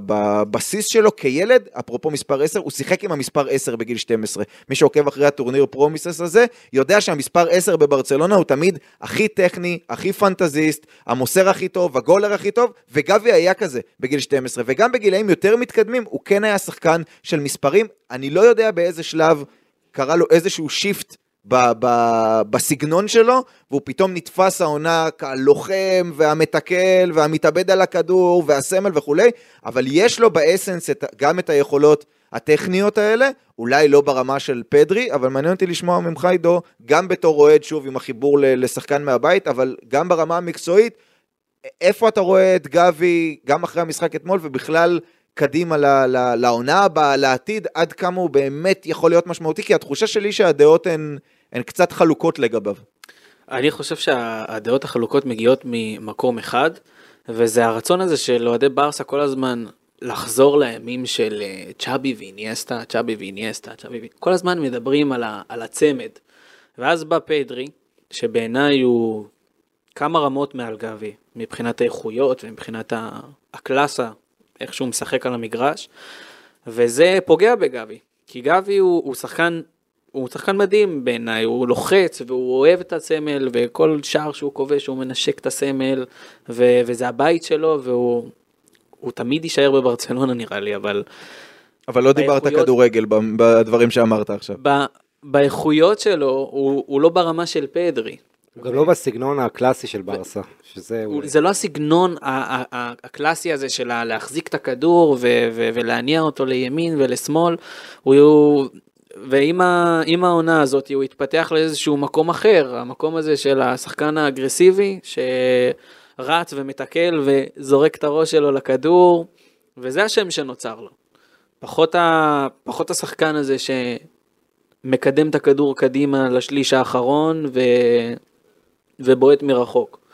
בבסיס שלו כילד, אפרופו מספר 10, הוא שיחק עם המספר 10 בגיל 12. מי שעוקב אחרי הטורניר פרומיסס הזה, יודע שהמספר 10 בברצלונה הוא תמיד הכי טכני, הכי פנטזיסט, המוסר הכי טוב, הגולר הכי טוב, וגבי היה כזה בגיל 12. וגם בגילאים יותר מתקדמים, הוא כן היה שחקן של מספרים. אני לא יודע באיזה שלב קרה לו איזשהו שיפט ב- ב- בסגנון שלו, והוא פתאום נתפס העונה כלוחם והמתקל והמתאבד על הכדור והסמל וכולי, אבל יש לו באסנס את, גם את היכולות הטכניות האלה, אולי לא ברמה של פדרי, אבל מעניין אותי לשמוע ממך עידו, גם בתור אוהד שוב עם החיבור לשחקן מהבית, אבל גם ברמה המקצועית, איפה אתה רואה את גבי, גם אחרי המשחק אתמול, ובכלל קדימה לעונה הבאה, לעתיד, עד כמה הוא באמת יכול להיות משמעותי, כי התחושה שלי שהדעות הן, הן קצת חלוקות לגביו. אני חושב שהדעות החלוקות מגיעות ממקום אחד, וזה הרצון הזה של אוהדי ברסה כל הזמן לחזור לימים של אה, צ'אבי ואיניאסטה, צ'אבי ואיניאסטה, צ'אבי ואיניאסטה, כל הזמן מדברים על, ה, על הצמד. ואז בא פדרי, שבעיניי הוא כמה רמות מעל גבי, מבחינת האיכויות ומבחינת הקלאסה, איך שהוא משחק על המגרש, וזה פוגע בגבי, כי גבי הוא, הוא שחקן הוא שחקן מדהים בעיניי, הוא לוחץ והוא אוהב את הסמל וכל שער שהוא כובש הוא מנשק את הסמל ו- וזה הבית שלו והוא הוא תמיד יישאר בברצלונה נראה לי, אבל אבל לא דיברת באיכויות- כדורגל ב- בדברים שאמרת עכשיו. ב- באיכויות שלו הוא, הוא לא ברמה של פדרי. הוא גם לא בסגנון הקלאסי של ברסה, שזה... זה לא הסגנון הקלאסי הזה של להחזיק את הכדור ולהניע אותו לימין ולשמאל. הוא, ועם העונה הזאת הוא התפתח לאיזשהו מקום אחר, המקום הזה של השחקן האגרסיבי שרץ ומתקל וזורק את הראש שלו לכדור, וזה השם שנוצר לו. פחות, ה... פחות השחקן הזה שמקדם את הכדור קדימה לשליש האחרון ו... ובועט מרחוק.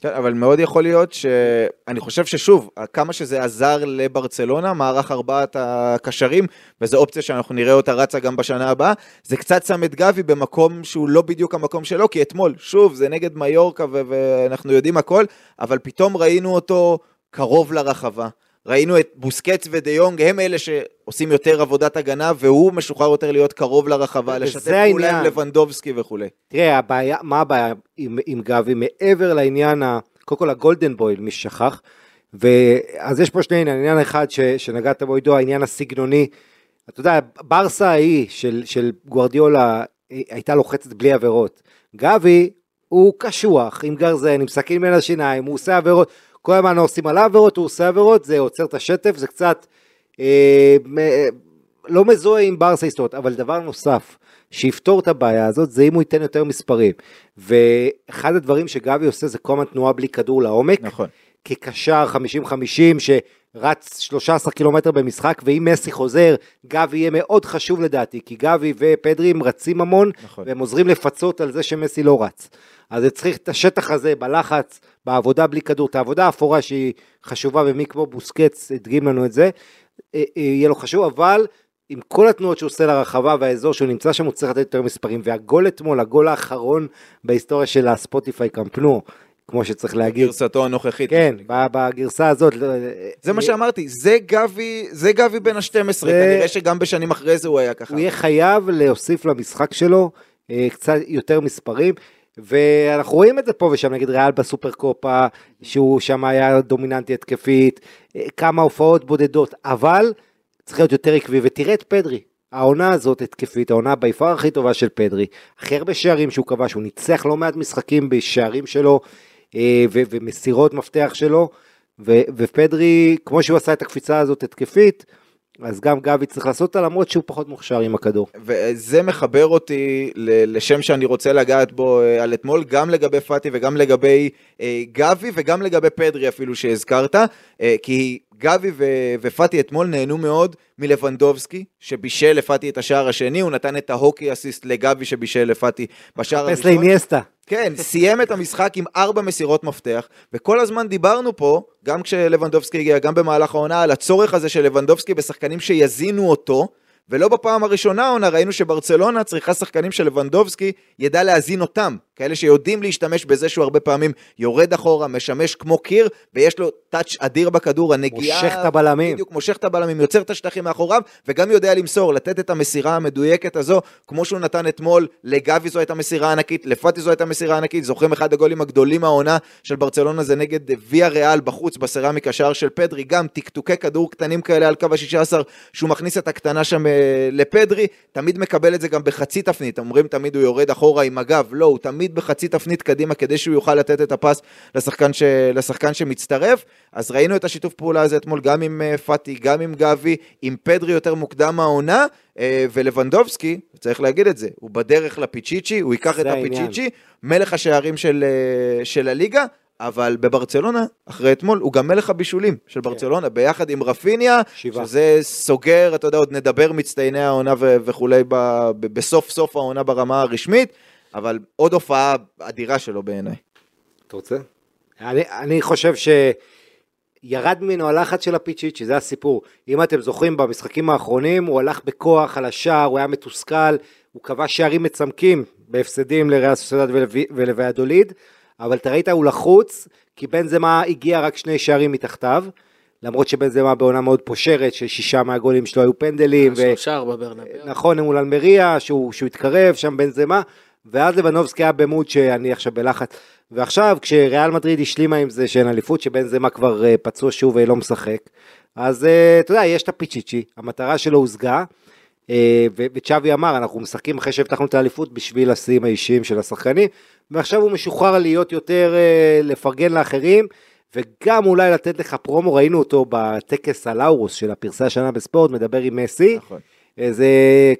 כן, אבל מאוד יכול להיות שאני חושב ששוב, כמה שזה עזר לברצלונה, מערך ארבעת הקשרים, וזו אופציה שאנחנו נראה אותה רצה גם בשנה הבאה, זה קצת שם את גבי במקום שהוא לא בדיוק המקום שלו, כי אתמול, שוב, זה נגד מיורקה ו- ואנחנו יודעים הכל, אבל פתאום ראינו אותו קרוב לרחבה. ראינו את בוסקץ ודיונג, הם אלה שעושים יותר עבודת הגנה, והוא משוחרר יותר להיות קרוב לרחבה, לשתף פעולה עם לבנדובסקי וכולי. תראה, הבעיה, מה הבעיה עם, עם גבי? מעבר לעניין, ה, קודם כל הגולדן בויל, מי שכח, ואז יש פה שני עניינים, עניין אחד ש, שנגעת בו עידו, העניין הסגנוני. אתה יודע, ברסה ההיא של, של גוורדיולה הייתה לוחצת בלי עבירות. גבי הוא קשוח, עם גרזן, עם סכין בין השיניים, הוא עושה עבירות. כל הזמן עושים עליו עבירות, הוא עושה עבירות, זה עוצר את השטף, זה קצת אה, לא מזוהה עם ברסה היסטוריות, אבל דבר נוסף, שיפתור את הבעיה הזאת, זה אם הוא ייתן יותר מספרים. ואחד הדברים שגבי עושה זה כל הזמן תנועה בלי כדור לעומק. נכון. כקשר 50-50 שרץ 13 קילומטר במשחק, ואם מסי חוזר, גבי יהיה מאוד חשוב לדעתי, כי גבי ופדרי הם רצים המון, נכון. והם עוזרים לפצות על זה שמסי לא רץ. אז זה צריך את השטח הזה בלחץ, בעבודה בלי כדור, את העבודה האפורה שהיא חשובה, ומי כמו בוסקץ הדגים לנו את זה, אה, אה, יהיה לו חשוב, אבל עם כל התנועות שהוא עושה לרחבה והאזור שהוא נמצא שם, הוא צריך לתת יותר מספרים. והגול אתמול, הגול האחרון בהיסטוריה של הספוטיפיי קמפנו, כמו שצריך להגיד. גרסתו הנוכחית. כן, בגרסה הזאת. לא, זה מה שאמרתי, זה גבי, זה גבי בין ה-12, כנראה שגם בשנים אחרי זה הוא היה ככה. הוא יהיה חייב להוסיף למשחק שלו אה, קצת יותר מספרים. ואנחנו רואים את זה פה ושם, נגיד ריאל בסופר קופה, שהוא שם היה דומיננטי התקפית, כמה הופעות בודדות, אבל צריך להיות יותר עקבי, ותראה את פדרי, העונה הזאת התקפית, העונה ביפר הכי טובה של פדרי, הכי הרבה שערים שהוא כבש, הוא ניצח לא מעט משחקים בשערים שלו, אה, ו- ומסירות מפתח שלו, ו- ופדרי, כמו שהוא עשה את הקפיצה הזאת התקפית, אז גם גבי צריך לעשות אותה למרות שהוא פחות מוכשר עם הכדור. וזה מחבר אותי לשם שאני רוצה לגעת בו אה, על אתמול, גם לגבי פאטי וגם לגבי אה, גבי וגם לגבי פדרי אפילו שהזכרת, אה, כי גבי ו- ופאטי אתמול נהנו מאוד מלבנדובסקי, שבישל לפאטי את השער השני, הוא נתן את ההוקי אסיסט לגבי שבישל לפאטי בשער הראשון. לאיניאסטה. כן, סיים את המשחק עם ארבע מסירות מפתח, וכל הזמן דיברנו פה, גם כשלבנדובסקי הגיע, גם במהלך העונה, על הצורך הזה של לבנדובסקי בשחקנים שיזינו אותו, ולא בפעם הראשונה העונה ראינו שברצלונה צריכה שחקנים של לבנדובסקי ידע להזין אותם, כאלה שיודעים להשתמש בזה שהוא הרבה פעמים יורד אחורה, משמש כמו קיר, ויש לו טאץ' אדיר בכדור, הנגיעה... מושך את הבלמים. בדיוק, מושך את הבלמים, יוצר את השטחים מאחוריו, וגם יודע למסור, לתת את המסירה המדויקת הזו, כמו שהוא נתן אתמול, לגבי זו הייתה מסירה ענקית, לפאטי זו הייתה מסירה ענקית, זוכרים אחד הגולים הגדולים מהעונה של ברצלונה זה נגד ויה ריאל בחוץ, בסרמיקה, שער של פדרי, גם טקטוקי כדור קטנים כאלה על קו ה-16, שהוא מכניס את הקטנה שם אה, לפדרי, תמיד מקבל את זה גם בחצי תפנית, אומרים תמיד הוא יורד אחורה עם הגב, לא, הוא תמיד בחצי תפנית קדימה כדי שהוא יוכל לתת את הפס לשחקן, ש... לשחקן שמצטרף. אז ראינו את השיתוף פעולה הזה אתמול גם עם uh, פאטי, גם עם גבי, עם פדרי יותר מוקדם מהעונה, uh, ולבנדובסקי, צריך להגיד את זה, הוא בדרך לפיצ'יצ'י, הוא ייקח את הפיצ'יצ'י, מלך השערים של, של הליגה. אבל בברצלונה, אחרי אתמול, הוא גם מלך הבישולים של כן. ברצלונה, ביחד עם רפיניה, שבע. שזה סוגר, אתה יודע, עוד נדבר מצטייני העונה וכולי בסוף סוף העונה ברמה הרשמית, אבל עוד הופעה אדירה שלו בעיניי. אתה רוצה? אני, אני חושב שירד ממנו הלחץ של הפיצ'יצ'י, זה הסיפור. אם אתם זוכרים, במשחקים האחרונים הוא הלך בכוח על השער, הוא היה מתוסכל, הוא קבע שערים מצמקים בהפסדים לריאל סוסיידד ולוויאדוליד, אבל אתה ראית, הוא לחוץ, כי בן זמה הגיע רק שני שערים מתחתיו. למרות שבן זמה בעונה מאוד פושרת, ששישה מהגולים שלו היו פנדלים. שלושה ארבע ברנבאו. נכון, מול אלמריה, שהוא, שהוא התקרב שם בן זמה, ואז לבנובסקי היה במוד שאני עכשיו בלחץ. ועכשיו כשריאל מדריד השלימה עם זה שאין אליפות, שבן זמה כבר אה, פצוע שוב ולא משחק, אז אה, אתה יודע, יש את הפיצ'יצ'י, המטרה שלו הושגה, אה, וצ'אבי אמר, אנחנו משחקים אחרי שהבטחנו את האליפות בשביל השיאים האישיים של השחקנים, ועכשיו הוא משוחרר להיות יותר, לפרגן לאחרים, וגם אולי לתת לך פרומו, ראינו אותו בטקס הלאורוס של הפרסי השנה בספורט, מדבר עם מסי. נכון. זה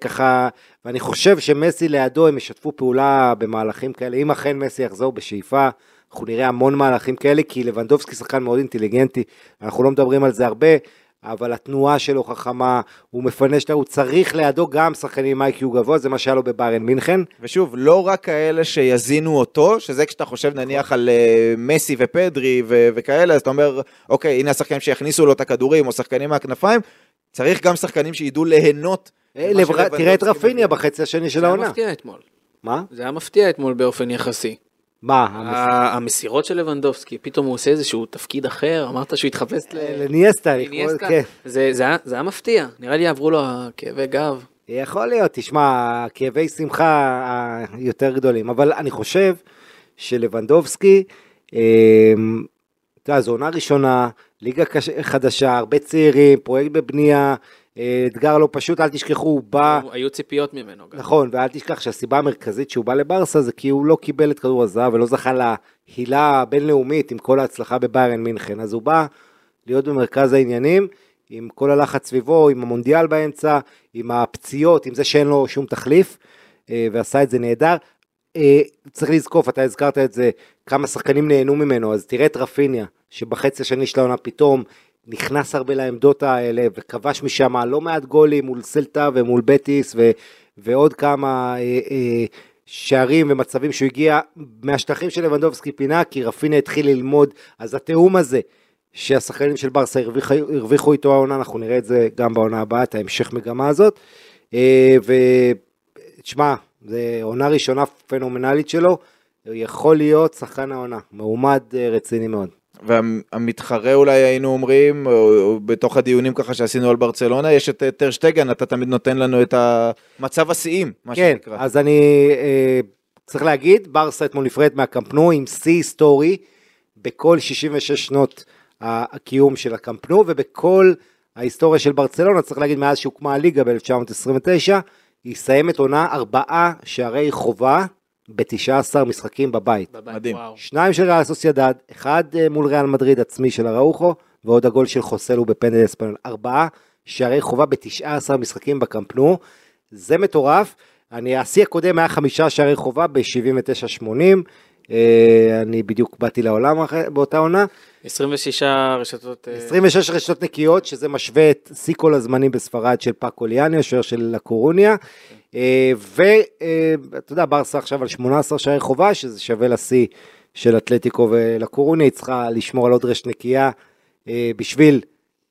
ככה, ואני חושב שמסי לידו הם ישתפו פעולה במהלכים כאלה, אם אכן מסי יחזור בשאיפה, אנחנו נראה המון מהלכים כאלה, כי לבנדובסקי שחקן מאוד אינטליגנטי, אנחנו לא מדברים על זה הרבה, אבל התנועה שלו חכמה, הוא מפנה שאתה, הוא צריך לידו גם שחקנים עם איי-קיו גבוה, זה מה שהיה לו בביירן מינכן. ושוב, לא רק כאלה שיזינו אותו, שזה כשאתה חושב נניח על uh, מסי ופדרי ו- וכאלה, אז אתה אומר, אוקיי, הנה השחקנים שיכניסו לו את הכדורים, או שחקנים מהכנפיים, צריך גם שחקנים שידעו ליהנות. אה, תראה את. רפיניה בחצי השני של זה היה העונה. מפתיע אתמול. מה? זה היה מפתיע אתמול באופן יחסי. מה? המסירות של לבנדובסקי, פתאום הוא עושה איזשהו תפקיד אחר, אמרת שהוא התחפש ל... לניאסטה. כן. זה היה- מפתיע, נראה לי יעברו לו הכאבי גב. יכול להיות, תשמע, כאבי שמחה היותר גדולים, אבל אני חושב שלבנדובסקי, אה, אתה יודע, זו עונה ראשונה, ליגה. חדשה, הרבה צעירים, פרויקט בבנייה, אה, אתגר לא פשוט, אל תשכחו, הוא בא, היו ציפיות ממנו גם. נכון, ואל תשכח שהסיבה המרכזית שהוא בא לברסה זה כי הוא לא קיבל את כדור הזהב ולא זכה להילה הבינלאומית עם כל ההצלחה בביירן מינכן, אז הוא בא להיות במרכז העניינים. עם כל הלחץ סביבו, עם המונדיאל באמצע, עם הפציעות, עם זה שאין לו שום תחליף, אה, ועשה את זה נהדר. אה, צריך לזקוף, אתה הזכרת את זה, כמה שחקנים נהנו ממנו, אז תראה את רפיניה, שבחצי השני של העונה פתאום נכנס הרבה לעמדות האלה, וכבש משם לא מעט גולים מול סלטה ומול בטיס, ו, ועוד כמה אה, אה, שערים ומצבים שהוא הגיע מהשטחים של לבנדובסקי פינה, כי רפיניה התחיל ללמוד, אז התיאום הזה, שהשחקנים של ברסה הרוויחו, הרוויחו איתו העונה, אנחנו נראה את זה גם בעונה הבאה, את ההמשך מגמה הזאת. אה, ותשמע, זו עונה ראשונה פנומנלית שלו, יכול להיות שחקן העונה, מועמד אה, רציני מאוד. והמתחרה אולי היינו אומרים, או, או בתוך הדיונים ככה שעשינו על ברצלונה, יש את אה, טרשטגן, אתה תמיד נותן לנו את המצב השיאים, מה כן, שנקרא. אז אני אה, צריך להגיד, ברסה אתמול נפרדת מהקמפנו עם שיא היסטורי בכל 66 שנות הקיום של הקמפנו ובכל ההיסטוריה של ברצלונה, צריך להגיד מאז שהוקמה הליגה ב-1929, היא מסיימת עונה ארבעה שערי חובה ב-19 משחקים בבית. בבית, מדהים. וואו. שניים של ריאל סוסיידד, אחד אה, מול ריאל מדריד עצמי של אראוחו, ועוד הגול של חוסלו בפנדל אספניול. ארבעה שערי חובה ב-19 משחקים בקמפנו, זה מטורף. אני, השיא הקודם היה חמישה שערי חובה ב-79-80, אה, אני בדיוק באתי לעולם באותה עונה. 26 רשתות... אה, 26 רשתות נקיות, שזה משווה את שיא כל הזמנים בספרד של פאקו ליאני, השוער של לקורוניה. ואתה יודע, ברסה עכשיו על 18 שערי חובה, שזה שווה לשיא של אתלטיקו ולקורוניה, היא צריכה לשמור על עוד רשת נקייה אה, בשביל,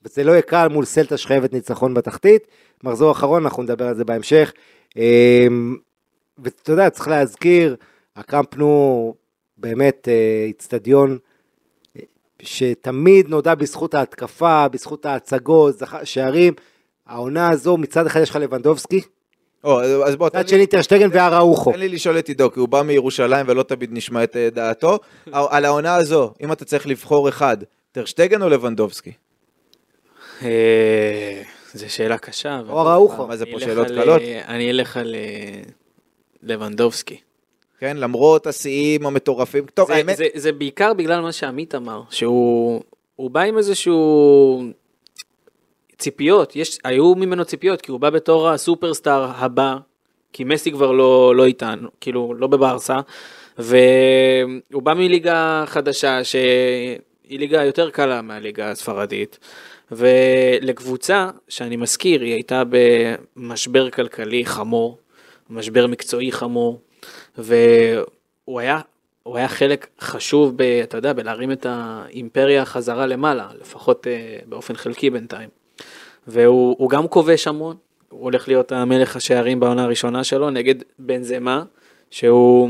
וזה לא יהיה קל מול סלטה שחייבת ניצחון בתחתית. מחזור אחרון, אנחנו נדבר על זה בהמשך. אה, ואתה יודע, צריך להזכיר, הקמפנו באמת אה, איצטדיון שתמיד נודע בזכות ההתקפה, בזכות ההצגות, שערים. העונה הזו, מצד אחד יש לך לבנדובסקי, או, אז בוא, מצד שני טרשטגן ואראוחו. תן לי לשאול את עידו, כי הוא בא מירושלים ולא תמיד נשמע את אה, דעתו. על העונה הזו, אם אתה צריך לבחור אחד, טרשטגן או לבנדובסקי? אה, זו שאלה קשה. או אראוחו. מה זה אני פה שאלות קלות? אה, אני אלך על אה, לבנדובסקי. כן, למרות השיאים המטורפים. טוב, זה, האמת, זה, זה בעיקר בגלל מה שעמית אמר, שהוא הוא בא עם איזשהו ציפיות, יש, היו ממנו ציפיות, כי הוא בא בתור הסופרסטאר הבא, כי מסי כבר לא, לא איתנו, כאילו לא בברסה, והוא בא מליגה חדשה שהיא ליגה יותר קלה מהליגה הספרדית, ולקבוצה שאני מזכיר, היא הייתה במשבר כלכלי חמור, משבר מקצועי חמור, והוא היה, הוא היה חלק חשוב, ב, אתה יודע, בלהרים את האימפריה חזרה למעלה, לפחות אה, באופן חלקי בינתיים. והוא הוא גם כובש המון, הוא הולך להיות המלך השערים בעונה הראשונה שלו נגד בנזמה, שהוא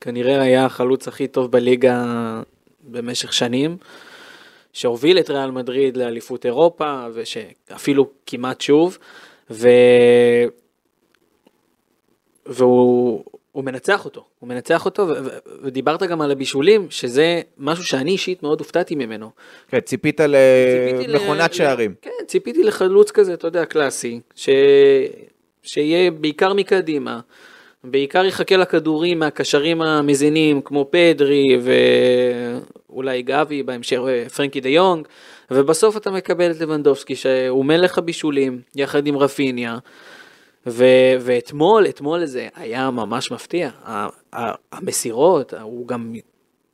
כנראה היה החלוץ הכי טוב בליגה במשך שנים, שהוביל את ריאל מדריד לאליפות אירופה, ושאפילו כמעט שוב, ו... והוא הוא מנצח אותו, הוא מנצח אותו, ו- ו- ודיברת גם על הבישולים, שזה משהו שאני אישית מאוד הופתעתי ממנו. כן, ציפית למכונת שערים. כן, ציפיתי לחלוץ כזה, אתה יודע, קלאסי, ש... שיהיה בעיקר מקדימה, בעיקר יחכה לכדורים מהקשרים המזינים, כמו פדרי ואולי גבי, בהמשך פרנקי דה יונג, ובסוף אתה מקבל את לבנדובסקי, שהוא מלך הבישולים, יחד עם רפיניה. ו- ואתמול, אתמול זה היה ממש מפתיע. ה- ה- המסירות, הוא גם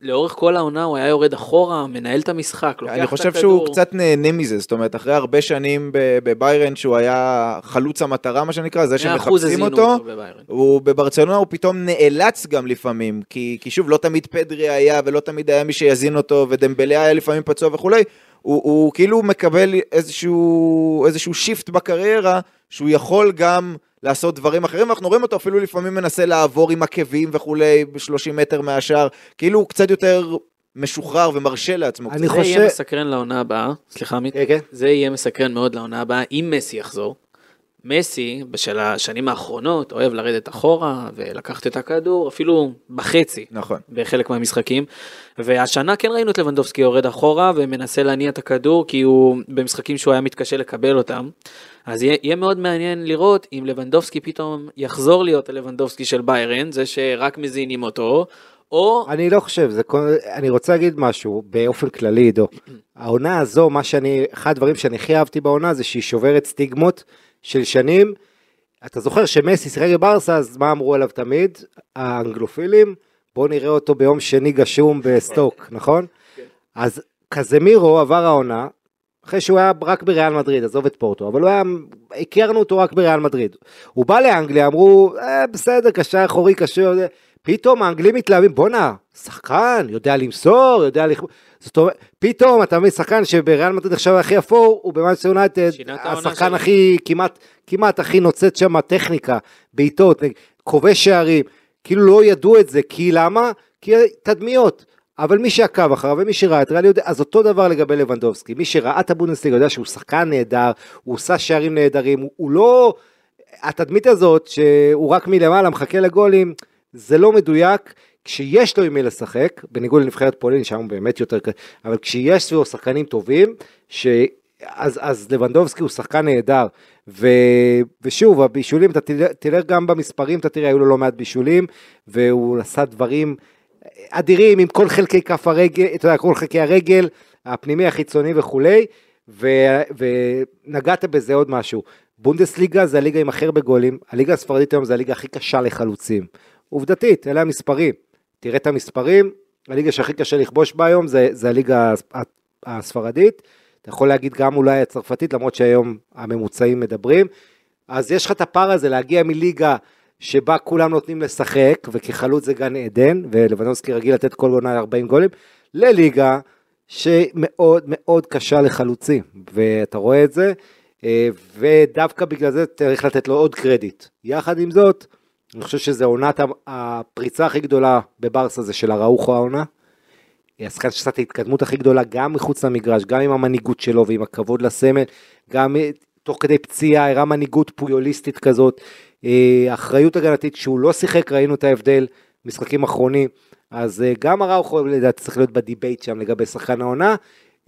לאורך כל העונה הוא היה יורד אחורה, מנהל את המשחק, לוקח את אני הכדור. חושב שהוא קצת נהנה מזה, זאת אומרת, אחרי הרבה שנים בביירן שהוא היה חלוץ המטרה, מה שנקרא, זה 100% שמחפשים אותו, אותו. הוא בברצלונה הוא פתאום נאלץ גם לפעמים, כי, כי שוב, לא תמיד פדרי היה, ולא תמיד היה מי שיזין אותו, ודמבלה היה לפעמים פצוע וכולי, הוא, הוא כאילו מקבל איזשהו, איזשהו שיפט בקריירה, שהוא יכול גם לעשות דברים אחרים, ואנחנו רואים אותו אפילו לפעמים מנסה לעבור עם עקבים וכולי, ב-30 מטר מהשאר, כאילו הוא קצת יותר משוחרר ומרשה לעצמו. אני קצת. זה חושב- יהיה מסקרן לעונה הבאה, סליחה עמית, כן, כן. זה יהיה מסקרן מאוד לעונה הבאה, אם מסי יחזור. מסי, בשל השנים האחרונות, אוהב לרדת אחורה ולקחת את הכדור, אפילו בחצי. נכון. בחלק מהמשחקים. והשנה כן ראינו את לבנדובסקי יורד אחורה ומנסה להניע את הכדור כי הוא במשחקים שהוא היה מתקשה לקבל אותם. אז יהיה, יהיה מאוד מעניין לראות אם לבנדובסקי פתאום יחזור להיות הלבנדובסקי של ביירן, זה שרק מזינים אותו, או אני לא חושב, זה, כל- אני רוצה להגיד משהו באופן כללי, עידו. העונה הזו, מה שאני, אחד הדברים שאני הכי אהבתי בעונה זה שהיא שוברת סטיגמות של שנים. אתה זוכר שמסי שיחק בברסה, אז מה אמרו עליו תמיד? האנגלופילים, בואו נראה אותו ביום שני גשום בסטוק, נכון? אז קזמירו עבר העונה, אחרי שהוא היה רק בריאל מדריד, עזוב את פורטו, אבל הוא היה, הכרנו אותו רק בריאל מדריד. הוא בא לאנגליה, אמרו, אה, בסדר, קשר אחורי, קשר, זה." פתאום האנגלים מתלהבים, בואנה, שחקן, יודע למסור, יודע לכ... זאת אומרת, פתאום אתה מבין, שחקן שבריאל מדריד עכשיו הכי אפור, הוא במאנסטר יונייטד, השחקן. הכי, כמעט, כמעט הכי נוצץ שם טכניקה, בעיטות, כובש שערים, כאילו לא ידעו את זה, כי למה? כי תדמיות. אבל מי שעקב אחריו ומי שראה את ריאל יודע, אז אותו דבר לגבי לבנדובסקי, מי שראה את הבונדסליגה יודע שהוא שחקן נהדר, הוא עושה שערים נהדרים, הוא, הוא לא, התדמית הזאת שהוא רק מלמעלה מחכה לגולים, זה לא מדויק, כשיש לו עם מי לשחק, בניגוד לנבחרת פולין, שם באמת יותר קשה, אבל כשיש סביבו שחקנים טובים, ש... אז, אז לבנדובסקי הוא שחקן נהדר, ו, ושוב, הבישולים, אתה תלך גם במספרים, אתה תראה, היו לו לא מעט בישולים, והוא עשה דברים אדירים עם כל חלקי כף הרגל, אתה יודע, כל חלקי הרגל, הפנימי, החיצוני וכולי, ו, ונגעת בזה עוד משהו. בונדסליגה זה הליגה עם הכי הרבה גולים, הליגה הספרדית היום זה הליגה הכי קשה לחלוצים. עובדתית, אלה המספרים. תראה את המספרים, הליגה שהכי קשה לכבוש בה היום זה, זה הליגה הס- הספרדית. אתה יכול להגיד גם אולי הצרפתית, למרות שהיום הממוצעים מדברים. אז יש לך את הפער הזה להגיע מליגה שבה כולם נותנים לשחק, וכחלוץ זה גן עדן, ולבנובסקי רגיל לתת כל עונה 40 גולים, לליגה שמאוד מאוד קשה לחלוצים, ואתה רואה את זה, אה, ודווקא בגלל זה צריך לתת לו עוד קרדיט. יחד עם זאת, אני חושב שזו עונת הפריצה הכי גדולה בברסה זה של אראוחו העונה. השחקן שעשה את ההתקדמות הכי גדולה גם מחוץ למגרש, גם עם המנהיגות שלו ועם הכבוד לסמל, גם אה, תוך כדי פציעה הראה מנהיגות פויוליסטית כזאת, אה, אחריות הגנתית שהוא לא שיחק, ראינו את ההבדל, משחקים אחרונים, אז אה, גם אראוחו לדעתי צריך להיות בדיבייט שם לגבי שחקן העונה.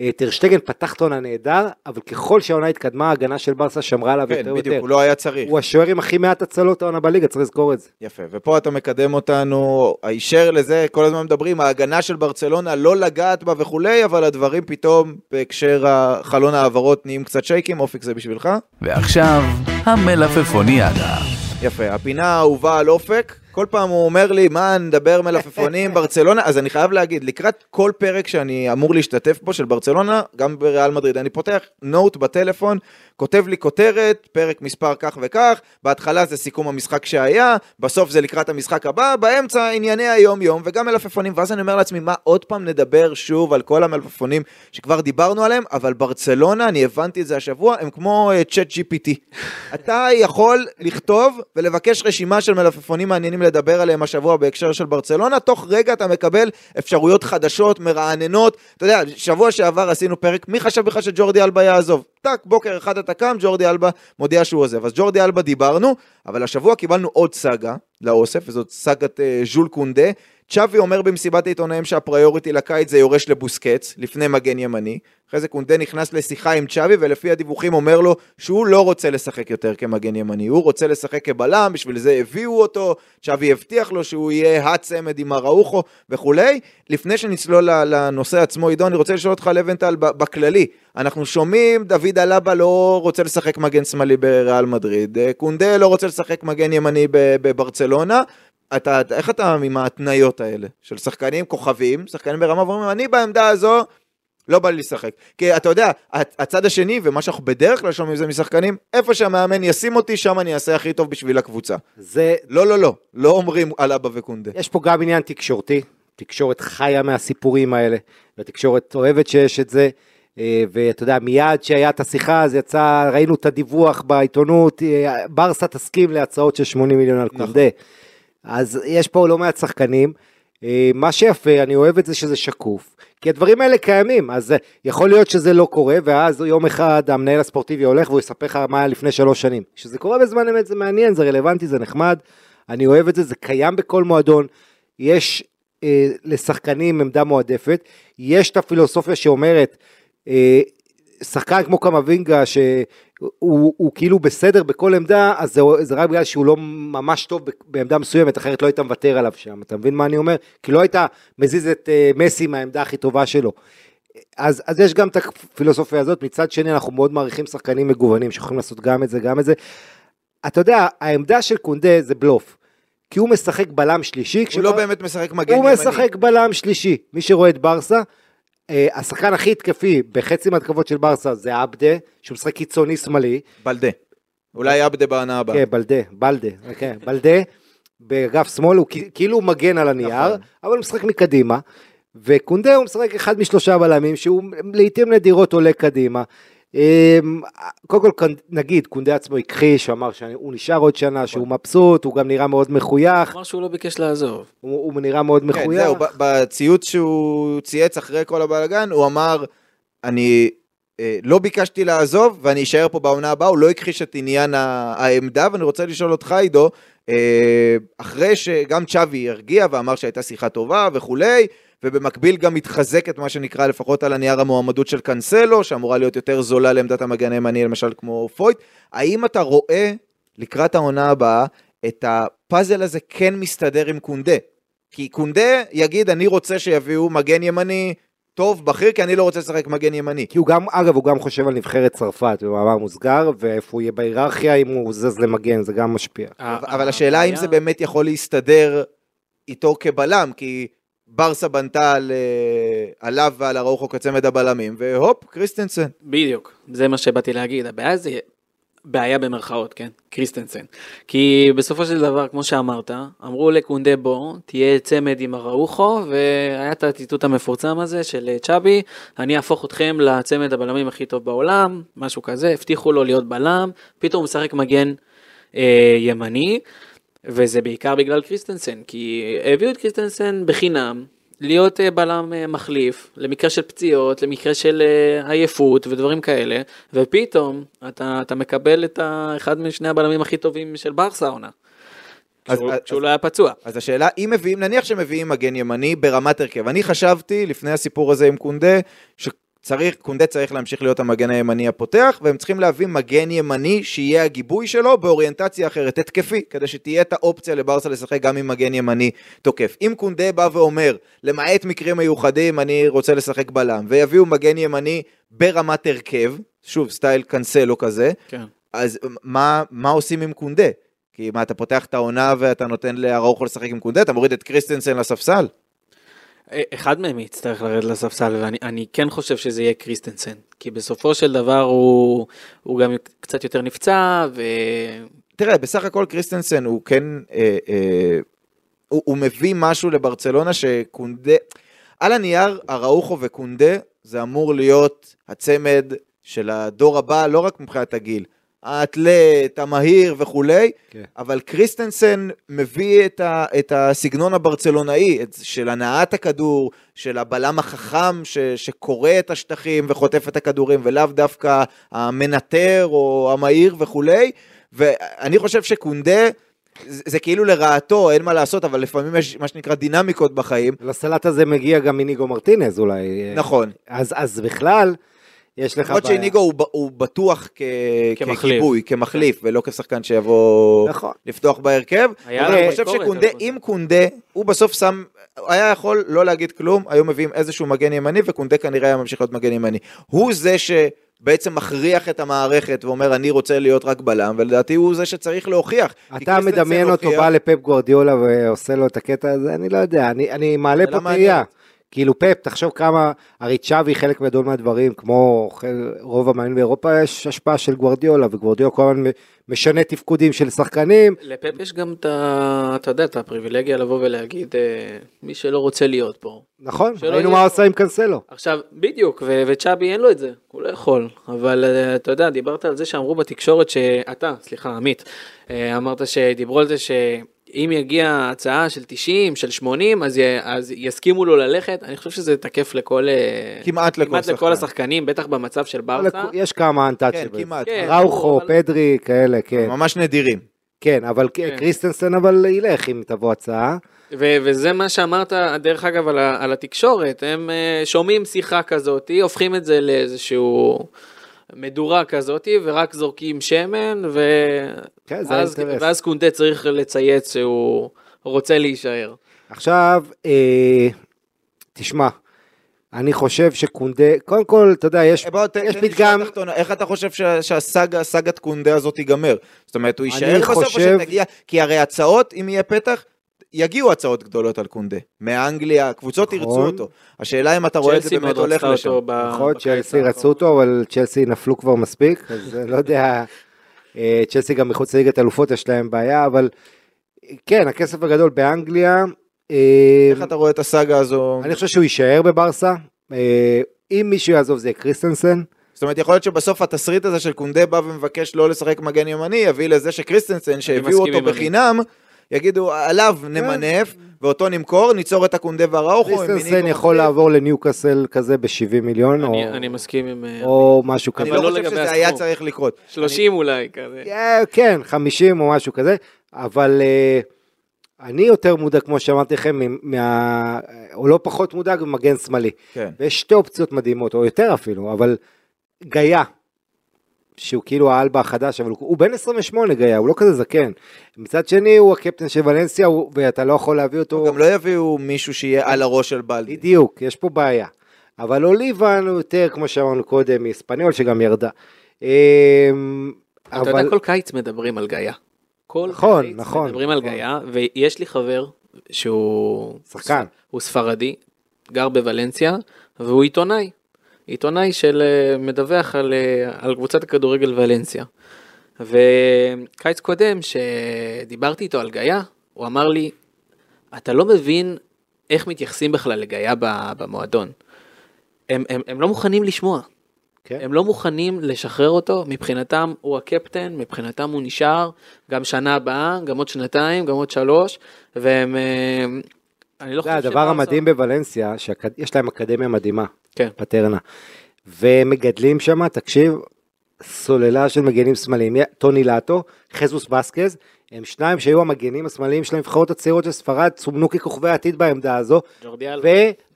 אה, טרשטגן פתח את העונה נהדר, אבל ככל שהעונה התקדמה, ההגנה של ברסה שמרה עליו כן, יותר בדיוק, ויותר. הוא לא היה צריך. הוא השוער עם הכי מעט הצלות העונה בליגה, צריך לזכור את זה. יפה, ופה אתה מקדם אותנו הישר לזה, כל הזמן מדברים, ההגנה של ברצלונה לא לגעת בה וכולי, אבל הדברים פתאום בהקשר החלון העברות נהיים קצת שייקים, אופיק זה בשבילך. ועכשיו, המלפפוניאדה. יפה, הפינה האהובה על אופק, כל פעם הוא אומר לי, מה, נדבר מלפפונים, ברצלונה, אז אני חייב להגיד, לקראת כל פרק שאני אמור להשתתף בו של ברצלונה, גם בריאל מדריד, אני פותח נוט בטלפון, כותב לי כותרת, פרק מספר כך וכך, בהתחלה זה סיכום המשחק שהיה, בסוף זה לקראת המשחק הבא, באמצע ענייני היום-יום, וגם מלפפונים, ואז אני אומר לעצמי, מה, עוד פעם נדבר שוב על כל המלפפונים שכבר דיברנו עליהם, אבל ברצלונה, אני הבנתי את זה השבוע, הם כמו צ'אט GPT. אתה יכול לכתוב ולבקש רשימה של מלפפונים מעניינים לדבר עליהם השבוע בהקשר של ברצלונה, תוך רגע אתה מקבל אפשרויות חדשות, מרעננות. אתה יודע, שבוע שעבר עשינו פרק, מי חשב בכלל שג'ורדי אלבה יעזוב? טאק, בוקר אחד אתה קם, ג'ורדי אלבה מודיע שהוא עוזב. אז ג'ורדי אלבה דיברנו, אבל השבוע קיבלנו עוד סאגה לאוסף, וזאת סאגת אה, ז'ול קונדה. צ'אבי אומר במסיבת העיתונאים שהפריוריטי לקיץ זה יורש לבוסקץ, לפני מגן ימני. אחרי זה קונדה נכנס לשיחה עם צ'אבי, ולפי הדיווחים אומר לו שהוא לא רוצה לשחק יותר כמגן ימני, הוא רוצה לשחק כבלם, בשביל זה הביאו אותו, צ'אבי הבטיח לו שהוא יהיה הצמד עם אראוחו וכולי. לפני שנצלול לנושא עצמו, עידו, אני רוצה לשאול אותך לבנטל בכללי. אנחנו שומעים, דוד אלבה לא רוצה לשחק מגן שמאלי בריאל מדריד, קונדה לא רוצה לשחק מגן ימני בברצלונה. אתה, איך אתה עם ההתניות האלה של שחקנים כוכבים, שחקנים ברמה ואומרים, אני בעמדה הזו, לא בא לי לשחק. כי אתה יודע, הצד השני, ומה שאנחנו בדרך כלל שומעים זה משחקנים, איפה שהמאמן ישים אותי, שם אני אעשה הכי טוב בשביל הקבוצה. זה, לא, לא, לא, לא אומרים על אבא וקונדה. יש פה גם עניין תקשורתי, תקשורת חיה מהסיפורים האלה, והתקשורת אוהבת שיש את זה. אה, ואתה יודע, מיד שהיה את השיחה, אז יצא, ראינו את הדיווח בעיתונות, אה, ברסה תסכים להצעות של 80 מיליון על נכון. אז יש פה לא מעט שחקנים. אה, מה שיפה, אני אוהב את זה שזה שקוף, כי הדברים האלה קיימים, אז אה, יכול להיות שזה לא קורה, ואז יום אחד המנהל הספורטיבי הולך והוא יספר לך מה היה לפני שלוש שנים. כשזה קורה בזמן אמת זה מעניין, זה רלוונטי, זה נחמד, אני אוהב את זה, זה קיים בכל מועדון, יש אה, לשחקנים עמדה מועדפת, יש את הפילוסופיה שאומרת, אה, שחקן כמו קמבינגה שהוא הוא כאילו בסדר בכל עמדה, אז זה, זה רק בגלל שהוא לא ממש טוב בעמדה מסוימת, אחרת לא היית מוותר עליו שם, אתה מבין מה אני אומר? כי לא היית מזיז את אה, מסי מהעמדה הכי טובה שלו. אז, אז יש גם את הפילוסופיה הזאת, מצד שני אנחנו מאוד מעריכים שחקנים מגוונים שיכולים לעשות גם את זה, גם את זה. אתה יודע, העמדה של קונדה זה בלוף, כי הוא משחק בלם שלישי, הוא כשבר- לא באמת משחק מגן הוא ימני. משחק בלם שלישי, מי שרואה את ברסה, השחקן הכי התקפי בחצי מהתקפות של ברסה זה עבדה, שהוא משחק קיצוני שמאלי, בלדה. אולי עבדה בעונה הבאה. כן, בלדה, בלדה, כן, בלדה, באגף שמאל, הוא כאילו הוא מגן על הנייר, נכון. אבל הוא משחק מקדימה, וקונדה הוא משחק אחד משלושה בלמים, שהוא לעיתים נדירות עולה קדימה. אמ, קודם כל נגיד קונדה עצמו הכחיש, הוא אמר שהוא נשאר עוד שנה, שהוא מבסוט, הוא גם נראה מאוד מחוייך, אמר שהוא לא ביקש לעזוב. הוא, הוא נראה מאוד כן, מחוייך. זהו, ב- בציוץ שהוא צייץ אחרי כל הבלאגן, הוא אמר, אני אה, לא ביקשתי לעזוב ואני אשאר פה בעונה הבאה, הוא לא הכחיש את עניין העמדה, ואני רוצה לשאול אותך, עידו, אה, אחרי שגם צ'אבי הרגיע ואמר שהייתה שיחה טובה וכולי, ובמקביל גם מתחזק את מה שנקרא לפחות על הנייר המועמדות של קאנסלו, שאמורה להיות יותר זולה לעמדת המגן הימני, למשל כמו פויט, האם אתה רואה לקראת העונה הבאה את הפאזל הזה כן מסתדר עם קונדה? כי קונדה יגיד, אני רוצה שיביאו מגן ימני טוב, בכיר, כי אני לא רוצה לשחק מגן ימני. כי הוא גם, אגב, הוא גם חושב על נבחרת צרפת, במאמר מוסגר, ואיפה הוא יהיה בהיררכיה, אם הוא זז למגן, זה גם משפיע. אבל השאלה אם זה באמת יכול להסתדר איתו כבלם, כי ברסה בנתה על, אה, עליו ועל אראוחו כצמד הבלמים, והופ, קריסטנסן. בדיוק, זה מה שבאתי להגיד, הבעיה זה בעיה במרכאות, כן? קריסטנסן. כי בסופו של דבר, כמו שאמרת, אמרו לקונדה בוא, תהיה צמד עם אראוחו, והיה את הציטוט המפורסם הזה של אה, צ'אבי, אני אהפוך אתכם לצמד הבלמים הכי טוב בעולם, משהו כזה, הבטיחו לו להיות בלם, פתאום הוא משחק מגן אה, ימני, וזה בעיקר בגלל קריסטנסן, כי הביאו את קריסטנסן בחינם, להיות אה, בלם אה, מחליף, למקרה של פציעות, למקרה של אה, עייפות ודברים כאלה, ופתאום אתה, אתה מקבל את אחד משני הבלמים הכי טובים של ברסה העונה. כשהוא, לא היה פצוע. אז השאלה, אם מביאים, נניח שמביאים מגן ימני ברמת הרכב. אני חשבתי, לפני הסיפור הזה עם קונדה, שצריך, קונדה צריך להמשיך להיות המגן הימני הפותח, והם צריכים להביא מגן ימני שיהיה הגיבוי שלו באוריינטציה אחרת, התקפי, כדי שתהיה את האופציה לברסה לשחק גם עם מגן ימני תוקף. אם קונדה בא ואומר, למעט מקרים מיוחדים, אני רוצה לשחק בלם, ויביאו מגן ימני ברמת הרכב, שוב, style קאנסלו כזה, כן. אז מה, מה עושים עם קונדה? כי מה, אתה פותח את העונה ואתה נותן לאראוחו לשחק עם קונדה? אתה מוריד את קריסטנסן לספסל? אחד מהם יצטרך לרדת לספסל, ואני אני כן חושב שזה יהיה קריסטנסן. כי בסופו של דבר הוא, הוא גם קצת יותר נפצע, ו... תראה, בסך הכל קריסטנסן הוא כן, אה, אה, הוא, הוא מביא משהו לברצלונה שקונדה, על הנייר, אראוחו וקונדה, זה אמור להיות הצמד של הדור הבא, לא רק מבחינת הגיל. האתלט, המהיר וכולי, כן. אבל קריסטנסן מביא את, ה, את הסגנון הברצלונאי, את, של הנעת הכדור, של הבלם החכם ש, שקורא את השטחים וחוטף את הכדורים, ולאו דווקא המנטר או המהיר וכולי, ואני חושב שקונדה, זה, זה כאילו לרעתו, אין מה לעשות, אבל לפעמים יש מה שנקרא דינמיקות בחיים. לסלט הזה מגיע גם מניגו מרטינז אולי. נכון. אז, אז בכלל, יש לך למרות בעיה. שאיניגו הוא הוא בטוח כ- כמחליף. כגיבוי, כמחליף, ולא כשחקן שיבוא נכון. לפתוח בהרכב. היה אבל אני חושב שקונדה. אם קונדה, הוא בסוף שם, היה יכול לא להגיד כלום, היו מביאים איזשהו מגן ימני, וקונדה כנראה היה ממשיך להיות מגן ימני. הוא זה שבעצם מכריח את המערכת ואומר, אני רוצה להיות רק בלם, ולדעתי הוא זה שצריך להוכיח. כי אתה מדמיין אותו, הוכיח- בא לפפ גורדיולה ועושה לו את הקטע הזה, אני לא יודע, אני, אני מעלה פה תהייה. כאילו פפ, תחשוב כמה, הרי צ'אבי חלק גדול מהדברים, כמו רוב המאמנים באירופה, יש השפעה של גוורדיולה, וגוורדיולה כל הזמן משנה תפקודים של שחקנים. לפפ יש גם את ה... אתה יודע, את הפריבילגיה לבוא ולהגיד, אה, מי שלא רוצה להיות פה. נכון, ראינו מה. עשה עם קנסלו. עכשיו, בדיוק, ו- וצ'אבי אין לו את זה, הוא לא יכול. אבל אה, אתה יודע, דיברת על זה שאמרו בתקשורת שאתה, סליחה, עמית, אה, אמרת שדיברו על זה שאם יגיע הצעה של 90, של 80, אז, י- אז יסכימו לו ללכת. אני חושב שזה תקף לכל... אה, כמעט לכל כמעט לכל. השחקנים, בטח במצב של ברסה. יש כמה כן, אנטאצ'בל. כמעט. כן. ראוכו, אבל- פדרי, כאלה, כן. ממש נדירים. כן, אבל קריסטנסן אבל ילך אם תבוא הצעה. ו- וזה מה שאמרת, דרך אגב, על, ה- על התקשורת, הם אה, שומעים שיחה כזאת, הופכים את זה לאיזשהו מדורה כזאת, ורק זורקים שמן, ו... כן, זה ואז, האינטרס. ואז קונדה צריך לצייץ שהוא רוצה להישאר. עכשיו, אה, תשמע, אני חושב שקונדה, קודם כל, אתה יודע, יש, אה, בוא, יש פתגם, תחתונה, איך אתה חושב שה- שהסאגה, סאגת קונדה הזאת תיגמר? זאת אומרת, הוא יישאר בסוף או חושב- שתגיע, כי הרי הצעות, אם יהיה פתח, יגיעו הצעות גדולות על קונדה. מאנגליה, הקבוצות נכון. ירצו אותו. השאלה אם אתה רואה את זה באמת הולך לשם. ב- נכון, צ'לסי. רצו אותו, אבל צ'לסי נפלו כבר מספיק, אז לא יודע, אה, צ'לסי גם מחוץ לליגת אלופות יש להם בעיה, אבל כן, הכסף הגדול באנגליה, אה, איך אתה רואה את הסאגה הזו? אני חושב שהוא יישאר בברסה, אה, אם מישהו יעזוב זה יהיה קריסטנסן, זאת אומרת, יכול להיות שבסוף התסריט הזה של קונדה בא ומבקש לא לשחק מגן ימני, יביא לזה שקריסטנסן, שהביאו אותו. בחינם, יגידו, עליו נמנף, ואותו נמכור, ניצור את קונדה ואראוחו. קריסטנסן יכול. לעבור לניוקאסל כזה ב-70 מיליון, או- אני, אני מסכים עם אה, או משהו אני כזה. אבל לא לא חושב שזה היה. צריך לקרות. 30 אולי כזה. כן, 50 או משהו כזה, אבל אה, אני יותר מודאג, כמו שאמרתי לכם, מה... או לא פחות מודאג ממגן שמאלי. כן. ויש שתי אופציות מדהימות, או יותר אפילו, אבל גיא, שהוא כאילו האלבה החדש, אבל הוא, הוא בן 28 גיא, הוא לא כזה זקן. מצד שני, הוא הקפטן של ולנסיה, הוא, ואתה לא יכול להביא אותו... גם לא יביאו מישהו שיהיה על הראש של בלדי. בדיוק, יש פה בעיה. אבל אוליבן הוא יותר, כמו שאמרנו קודם, מאספניול שגם ירדה. אמ, אתה יודע, כל קיץ מדברים על גאיה. כל נכון, קיץ נכון, מדברים על נכון. גאיה, ויש לי חבר שהוא... שחקן. הוא ספרדי, גר בוולנסיה, והוא עיתונאי. עיתונאי של אה, מדווח על, אה, על קבוצת הכדורגל ולנסיה. וקיץ קודם, שדיברתי איתו על גאיה, הוא אמר לי, אתה לא מבין איך מתייחסים בכלל לגאיה במועדון. הם, הם, הם לא מוכנים לשמוע. כן. הם לא מוכנים לשחרר אותו, מבחינתם הוא הקפטן, מבחינתם הוא נשאר, גם שנה הבאה, גם עוד שנתיים, גם עוד שלוש, והם... אה, אני לא זה חושב הדבר שברסה- המדהים בוולנסיה, שיש להם אקדמיה מדהימה, כן. פטרנה. ומגדלים שם, תקשיב, סוללה של מגנים שמאליים, טוני לטו, חזוס בסקז, הם שניים שהיו המגנים השמאליים של הנבחרות הצעירות של ספרד, סומנו ככוכבי העתיד בעמדה הזו.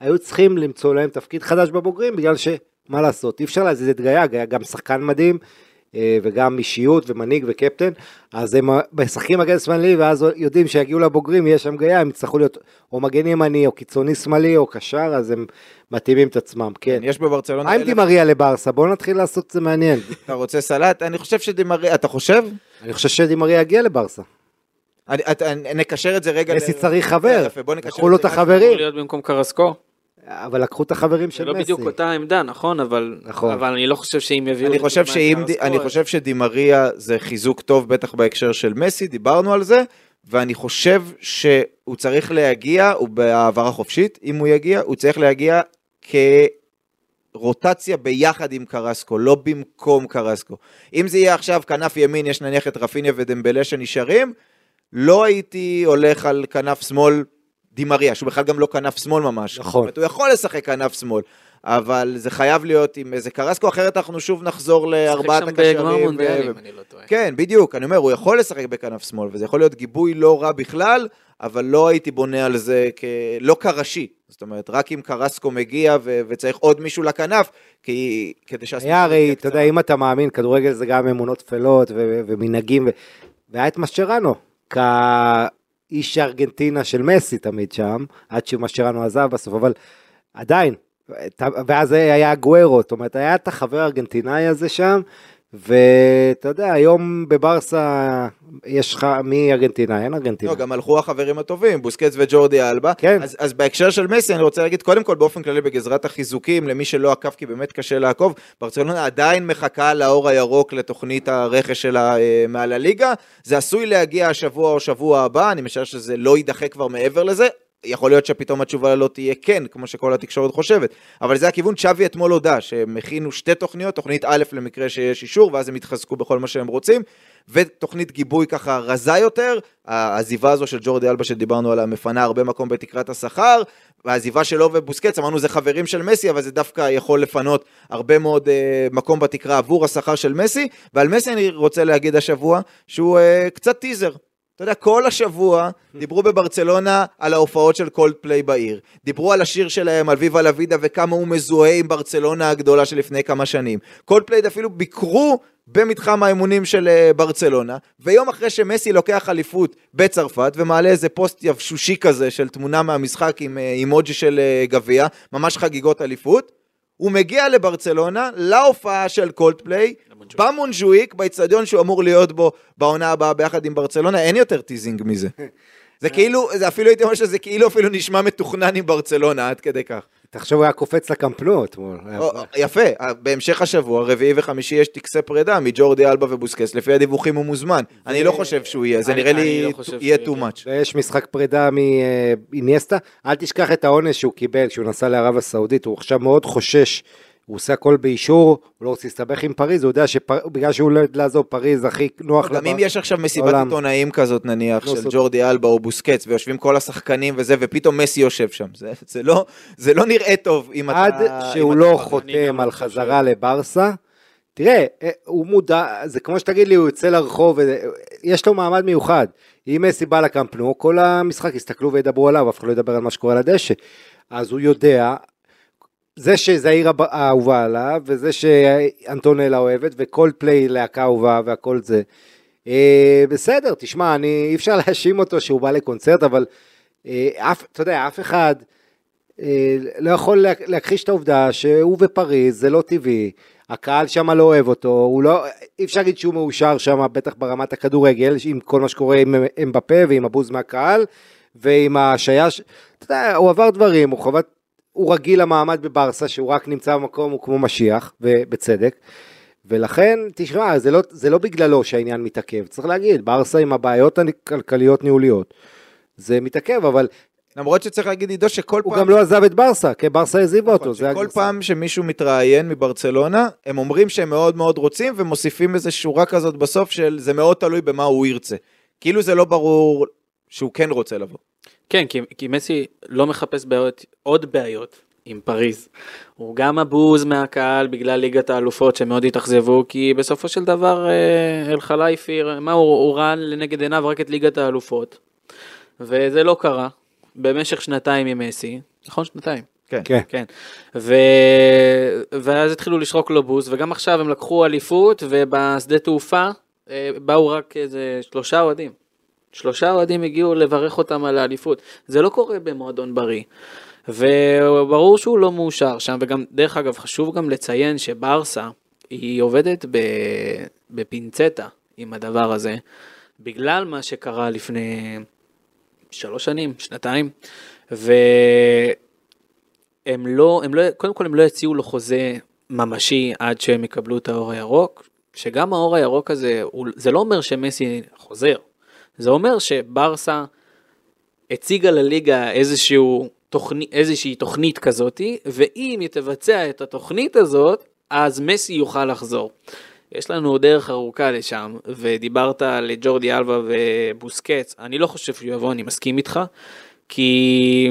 והיו צריכים למצוא להם תפקיד חדש בבוגרים, בגלל שמה לעשות, אי אפשר להזיז את גיא, גיא גם שחקן מדהים, וגם אישיות ומנהיג וקפטן, אז הם משחקים מגן שמאלי, ואז יודעים שיגיעו לבוגרים, יהיה שם גיא, הם יצטרכו להיות או מגן ימני, או קיצוני שמאלי, או קשר, אז הם מתאימים את עצמם, כן. יש בברצלונה... מה עם דימריה לברסה? בואו נתחיל לעשות את זה מעניין. אתה רוצה סלט? אני חושב שדימריה... אתה חושב? אני חושב שדימריה יגיע לברסה. נקשר את זה רגע... מסי ל- צריך חבר, לקחו לו את החברים, להיות במקום קרסקו. אבל לקחו את החברים זה של לא מסי. בדיוק אותה עמדה, נכון? אבל נכון. אבל אני לא חושב שאם יביאו... אני חושב שאם, אני חושב שדימריה זה חיזוק טוב, בטח בהקשר של מסי, דיברנו על זה, ואני חושב שהוא צריך להגיע, הוא בהעברה חופשית, אם הוא יגיע, הוא צריך להגיע כרוטציה ביחד עם קרסקו, לא במקום קרסקו. אם זה יהיה עכשיו כנף ימין, יש נניח את רפיניה ודמבלה שנשארים, לא הייתי הולך על כנף שמאל דימריה, שהוא בכלל גם לא כנף שמאל ממש. נכון. זאת אומרת, הוא יכול לשחק כנף שמאל. אבל זה חייב להיות עם איזה קרסקו, אחרת אנחנו שוב נחזור לארבעת שיחק שם בגמר הקשרים. מונדיאל, ו- אם אני לא טועה. כן, בדיוק, אני אומר, הוא יכול לשחק בכנף שמאל, וזה יכול להיות גיבוי לא רע בכלל, אבל לא הייתי בונה על זה כ... לא כראשי. זאת אומרת, רק אם קרסקו מגיע ו- וצריך עוד מישהו לכנף, כי כדי שהספיק היה הרי, אתה. יודע, אם אתה מאמין, כדורגל זה גם אמונות טפלות ו- ומנהגים, ו- והיה את משצ'רנו, כאיש ארגנטינה של מסי תמיד שם, עד שמשצ'רנו עזב בסוף, אבל עדיין, ואז היה גוארו, זאת אומרת, היה את החבר הארגנטינאי הזה שם, ואתה יודע, היום בברסה יש לך, מי ארגנטינאי? אין ארגנטינאי. לא, גם הלכו החברים הטובים, בוסקץ וג'ורדי אלבה. כן. אז, אז בהקשר של מסי, אני רוצה להגיד, קודם כל, באופן כללי, בגזרת החיזוקים, למי שלא עקב, כי באמת קשה לעקוב, ברצלונה עדיין מחכה לאור הירוק לתוכנית הרכש שלה אה, מעל הליגה. זה עשוי להגיע השבוע או שבוע הבא, אני משער שזה לא יידחה כבר מעבר לזה. יכול להיות שפתאום התשובה לא תהיה כן, כמו שכל התקשורת חושבת. אבל זה הכיוון, צ'אבי אתמול הודה שהם הכינו שתי תוכניות, תוכנית א' למקרה שיש אישור, ואז הם יתחזקו בכל מה שהם רוצים, ותוכנית גיבוי ככה רזה יותר, העזיבה הזו של ג'ורדי אלבה שדיברנו עליה מפנה הרבה מקום בתקרת השכר, והעזיבה שלו ובוסקץ, אמרנו זה חברים של מסי, אבל זה דווקא יכול לפנות הרבה מאוד אה, מקום בתקרה עבור השכר של מסי, ועל מסי אני רוצה להגיד השבוע שהוא אה, קצת טיזר. אתה יודע, כל השבוע דיברו בברצלונה על ההופעות של קולד פליי בעיר. דיברו על השיר שלהם, על Viva la Vida, וכמה הוא מזוהה עם ברצלונה הגדולה שלפני כמה שנים. קולד פליי אפילו ביקרו במתחם האימונים של אה, ברצלונה, ויום אחרי שמסי לוקח אליפות בצרפת, ומעלה איזה פוסט יבשושי כזה של תמונה מהמשחק עם אה, אימוג'י של אה, גביע, ממש חגיגות אליפות, הוא מגיע לברצלונה, להופעה של קולדפליי, במונז'ואיק, באיצטדיון שהוא אמור להיות בו בעונה הבאה ביחד עם ברצלונה, אין יותר teasing מזה. זה כאילו, זה אפילו הייתי אומר שזה כאילו אפילו נשמע מתוכנן עם ברצלונה, עד כדי כך. תחשוב, הוא היה קופץ לקמפנו אתמול. יפה, בהמשך השבוע, רביעי וחמישי יש טקסי פרידה מג'ורדי אלבה ובוסקס, לפי הדיווחים הוא מוזמן. אני לא חושב שהוא יהיה, זה נראה לי לא יהיה too much. ויש משחק פרידה מאינייסטה. אל תשכח את העונש שהוא קיבל כשהוא נסע לערב הסעודית, הוא עכשיו מאוד חושש, הוא עושה הכל באישור, הוא לא רוצה להסתבך עם פריז, הוא יודע שבגלל שהוא לא יודע לעזוב פריז הכי נוח גם אם יש עכשיו מסיבת. עיתונאים כזאת נניח לא של סוד. ג'ורדי אלבה או בוסקץ ויושבים כל השחקנים וזה ופתאום מסי יושב שם זה, זה, לא, זה לא נראה טוב אם אתה... עד שהוא לא חותם לא על חזרה לברסה, תראה, אה, הוא מודע, זה כמו שתגיד לי, הוא יוצא לרחוב, אה, יש לו מעמד מיוחד. אם מסי בא לקמפנו, כל המשחק יסתכלו וידברו עליו, אף אחד לא ידבר על מה שקורה על הדשא. אז הוא יודע, זה הב- האהובה עליו, וזה שאנטונלה אוהבת, וכל פליי להקה אהובה והכל זה. אה, בסדר, תשמע, אני, אי אפשר להאשים אותו שהוא בא לקונצרט, אבל אה, אף, אתה יודע, אף אחד אה, לא יכול לה- להכחיש את העובדה שהוא בפריז, זה לא טבעי. הקהל שם לא אוהב אותו, הוא לא, אי אפשר להגיד שהוא מאושר שם, בטח ברמת הכדורגל, עם כל מה שקורה עם אמבפה ועם הבוז מהקהל, ועם השעיה, ש- אתה יודע, הוא עבר דברים, הוא חובת, הוא רגיל למעמד בברסה, שהוא רק נמצא במקום, הוא כמו משיח, ובצדק. ולכן, תשמע, זה לא, זה לא בגללו שהעניין מתעכב, צריך להגיד, ברסה עם הבעיות הכלכליות ניהוליות, זה מתעכב, אבל למרות שצריך להגיד עידו שכל הוא פעם... גם לא עזב את ברסה, כי ברסה העזיבה אותו, נכון, שכל הגרסה. פעם שמישהו מתראיין מברצלונה, הם אומרים שהם מאוד מאוד רוצים ומוסיפים איזה שורה כזאת בסוף של זה מאוד תלוי במה הוא ירצה. כאילו זה לא ברור שהוא כן רוצה לבוא. כן, כי, כי מסי לא מחפש בעיות, עוד בעיות עם פריז. הוא גם הבוז מהקהל בגלל ליגת האלופות שמאוד התאכזבו, כי בסופו של דבר אה, אל חלייפי, מה הוא, הוא ראה לנגד עיניו רק את ליגת האלופות, וזה לא קרה במשך שנתיים עם מסי, נכון שנתיים? כן. כן. כן, ו... ואז התחילו לשרוק לו בוז, וגם עכשיו הם לקחו אליפות, ובשדה תעופה אה, באו רק איזה שלושה אוהדים. שלושה אוהדים הגיעו לברך אותם על האליפות. זה לא קורה במועדון בריא. וברור שהוא לא מאושר שם, וגם, דרך אגב, חשוב גם לציין שברסה, היא עובדת. בפינצטה עם הדבר הזה, בגלל מה שקרה לפני שלוש שנים, שנתיים, והם לא, הם לא, קודם כל הם לא יציעו לו חוזה ממשי עד שהם יקבלו את האור הירוק, שגם האור הירוק הזה, זה לא אומר שמסי חוזר, זה אומר שברסה הציגה לליגה איזשהו תוכנית, איזושהי תוכנית כזאתי, ואם היא תבצע את התוכנית הזאת, אז מסי יוכל לחזור. יש לנו דרך ארוכה לשם, ודיברת על ג'ורדי אלבה ובוסקץ, אני לא חושב שהוא יבוא, אני מסכים איתך, כי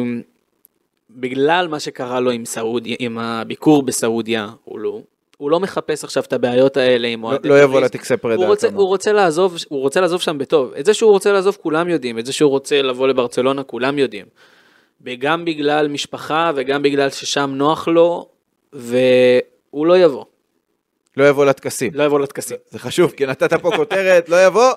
בגלל מה שקרה לו עם סעודיה, עם הביקור בסעודיה, הוא לא, הוא לא מחפש עכשיו את הבעיות האלה עם לא, אוהדי לא יבוא. לטקסי פרידה. הוא רוצה, אתה הוא, רוצה לעזוב, הוא רוצה לעזוב שם בטוב. את זה שהוא רוצה לעזוב כולם יודעים, את זה שהוא רוצה לבוא לברצלונה כולם יודעים. גם בגלל משפחה וגם בגלל ששם נוח לו, והוא לא יבוא, לא יבוא לטקסים. לא יבוא לטקסים. זה חשוב, כי נתת פה כותרת, לא יבוא.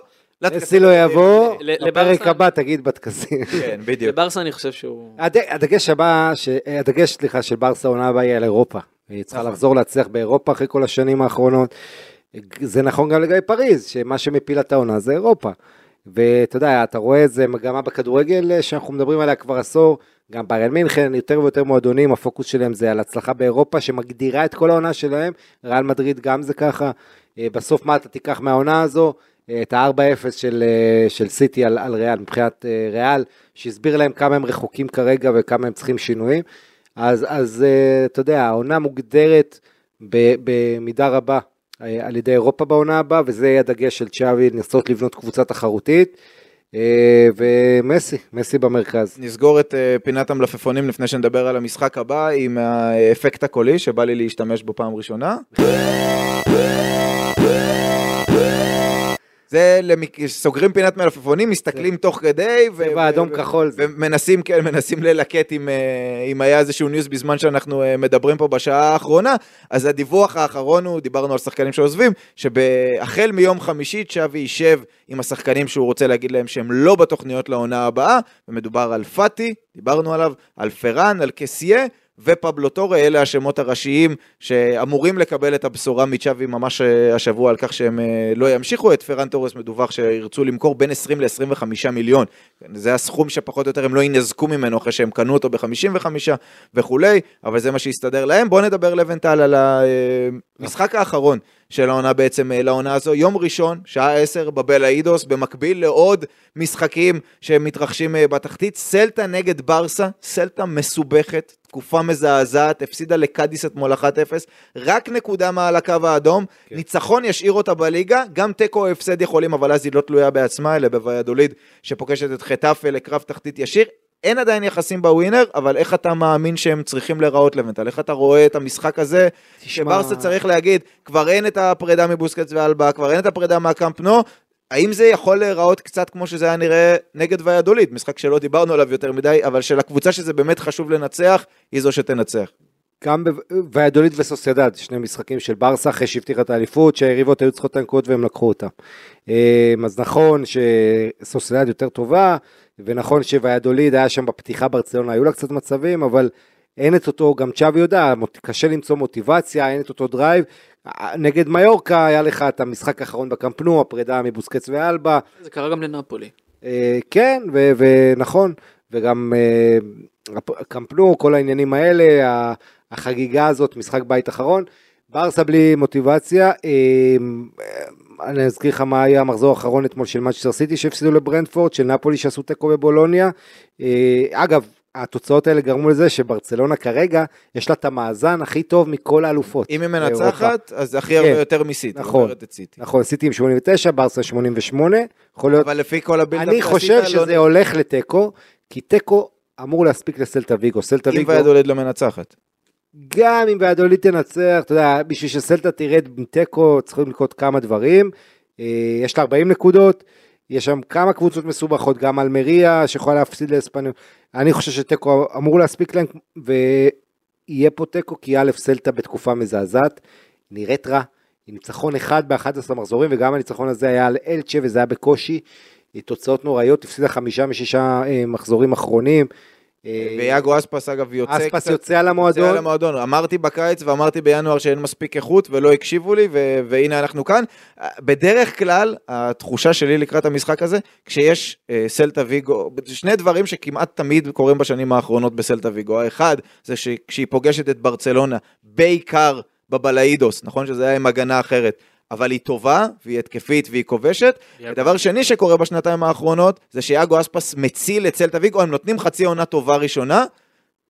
מסי לא יבוא, בפרק הבא תגיד בטקסים. כן, בדיוק. לברסה אני חושב שהוא... הד- הדגש הבא, הדגש, סליחה, של ברסה העונה הבאה יהיה על אירופה. היא צריכה נכון. לחזור להצליח באירופה אחרי כל השנים האחרונות. זה נכון גם לגבי פריז, שמה שמפיל את העונה זה אירופה. ואתה יודע, אתה רואה איזה מגמה בכדורגל שאנחנו מדברים עליה כבר עשור, גם ביירן מינכן, יותר ויותר מועדונים, הפוקוס שלהם זה על הצלחה באירופה, שמגדירה את כל העונה שלהם, ריאל מדריד גם זה ככה. אה, בסוף מה אתה תיקח מהעונה הזו? אה, את ה-4-0 של, אה, של סיטי על, על ריאל, מבחינת ריאל, שהסביר להם כמה הם רחוקים כרגע וכמה הם צריכים שינויים. אז, אז אה, אתה יודע, העונה מוגדרת במידה רבה אה, על ידי אירופה בעונה הבאה, וזה יהיה הדגש של צ'אבי, לנסות לבנות קבוצה תחרותית. אה, ומסי, מסי במרכז. נסגור את פינת המלפפונים לפני שנדבר על המשחק הבא עם האפקט הקולי שבא לי להשתמש בו פעם ראשונה. זה למק... סוגרים פינת מלפפונים, מסתכלים תוך כדי, ו- צבע אדום ו- כחול. ומנסים כן, מנסים ללקט אם, אה, אם היה איזשהו news בזמן שאנחנו אה, מדברים פה בשעה האחרונה, אז הדיווח האחרון הוא, דיברנו על שחקנים שעוזבים, שהחל מיום חמישי צ'אבי יישב עם השחקנים שהוא רוצה להגיד להם שהם לא בתוכניות לעונה הבאה, ומדובר על פאטי, דיברנו עליו, על פראן, על קסיה. ופבלו טורה, אלה השמות הראשיים שאמורים לקבל את הבשורה מצ'אבי ממש אה, השבוע על כך שהם אה, לא ימשיכו. את פרן טורס מדווח שירצו למכור בין 20 ל-25 מיליון. זה הסכום שפחות או יותר הם לא ינזקו ממנו אחרי שהם קנו אותו ב-55 וכולי, אבל זה מה שיסתדר להם. בואו נדבר לבנטל על המשחק האחרון של העונה בעצם אה, לעונה הזו. יום ראשון, שעה 10 בבלאידוס, במקביל לעוד משחקים שמתרחשים אה, בתחתית. סלטה נגד ברסה, סלטה מסובכת, תקופה מזעזעת, הפסידה לקאדיס אתמול 1-0, רק נקודה מעל הקו האדום, כן. ניצחון ישאיר אותה בליגה, גם תיקו או הפסד יכולים, אבל אז היא לא תלויה בעצמה, אלא בוויאדוליד שפוגשת את חטאפה לקרב תחתית ישיר. אין עדיין יחסים בווינר, אבל איך אתה מאמין שהם צריכים להיראות לבנטל? איך אתה רואה את המשחק הזה, שברסה צריך להגיד, כבר אין את הפרידה מבוסקץ ואלבה, כבר אין את הפרידה מהקאמפ נו, האם זה יכול להיראות קצת כמו שזה היה נראה נגד ויאדוליד, משחק שלא דיברנו עליו יותר מדי, אבל של הקבוצה שזה באמת חשוב לנצח, היא זו שתנצח. גם ויאדוליד וסוסיידד, שני משחקים של ברסה אחרי שהבטיחה את האליפות, שהיריבות היו צריכות את הנקודות והם לקחו אותם. אז נכון שסוסיידד יותר טובה, ונכון שויאדוליד היה שם בפתיחה ברצלונה, היו לה קצת מצבים, אבל אין את אותו, גם צ'אבי יודע, קשה למצוא מוטיבציה, אין את אותו drive. נגד מיורקה היה לך את המשחק האחרון בקמפנו, הפרידה מבוסקטס ואלבה. זה קרה גם לנפולי. כן, ונכון, וגם קמפנו, כל העניינים האלה, החגיגה הזאת, משחק בית אחרון. ברסה בלי מוטיבציה, אני אזכיר לך מה היה המחזור האחרון אתמול של מנצ'סטר סיטי שהפסידו לברנדפורד, של נפולי שעשו תיקו בבולוניה. אגב, התוצאות האלה גרמו לזה שברצלונה כרגע יש לה את המאזן הכי טוב מכל האלופות. אם היא מנצחת, אז הכי הרבה כן. יותר מסיטי. נכון. נכון, סיטי עם 89, ברסה 88, יכול להיות, אבל לפי כל ה build-up אני חושב לא- שזה הולך לתיקו, כי תיקו אמור להספיק לסלטה ויגו, סלטה אם ויגו, ויאדוליד לא מנצחת. גם אם ויאדוליד תנצח, אתה יודע, בשביל שסלטה תרד עם תיקו צריכים לקרות כמה דברים, אה, יש לה 40 נקודות, יש שם כמה קבוצות מסובכות, גם אלמריה שיכולה להפסיד לאספניול, אני חושב שתיקו אמור להספיק להם, ויהיה פה תיקו, כי א' סלטה בתקופה מזעזעת, נראית רע, עם ניצחון אחד ב-11 מחזורים, וגם הניצחון הזה היה על אלצ'ה וזה היה בקושי, תוצאות נוראיות, הפסידה חמישה משישה אה, מחזורים אחרונים. אה, ויאגו אספס אגב יוצא אספס קצת- יוצא על יוצא המועדון, על המועדון. אמרתי בקיץ ואמרתי בינואר שאין מספיק איכות ולא הקשיבו לי, ו- והנה אנחנו כאן. בדרך כלל, התחושה שלי לקראת המשחק הזה, כשיש אה, סלטה ויגו, שני דברים שכמעט תמיד קורים בשנים האחרונות בסלטה ויגו. האחד, זה שכשהיא פוגשת את ברצלונה, בעיקר בבלאידוס, נכון שזה היה עם הגנה אחרת. אבל היא טובה, והיא התקפית, והיא כובשת. יאגו. דבר שני שקורה בשנתיים האחרונות, זה שיאגו אספס מציל את סלטה ויגו, הם נותנים חצי עונה טובה ראשונה,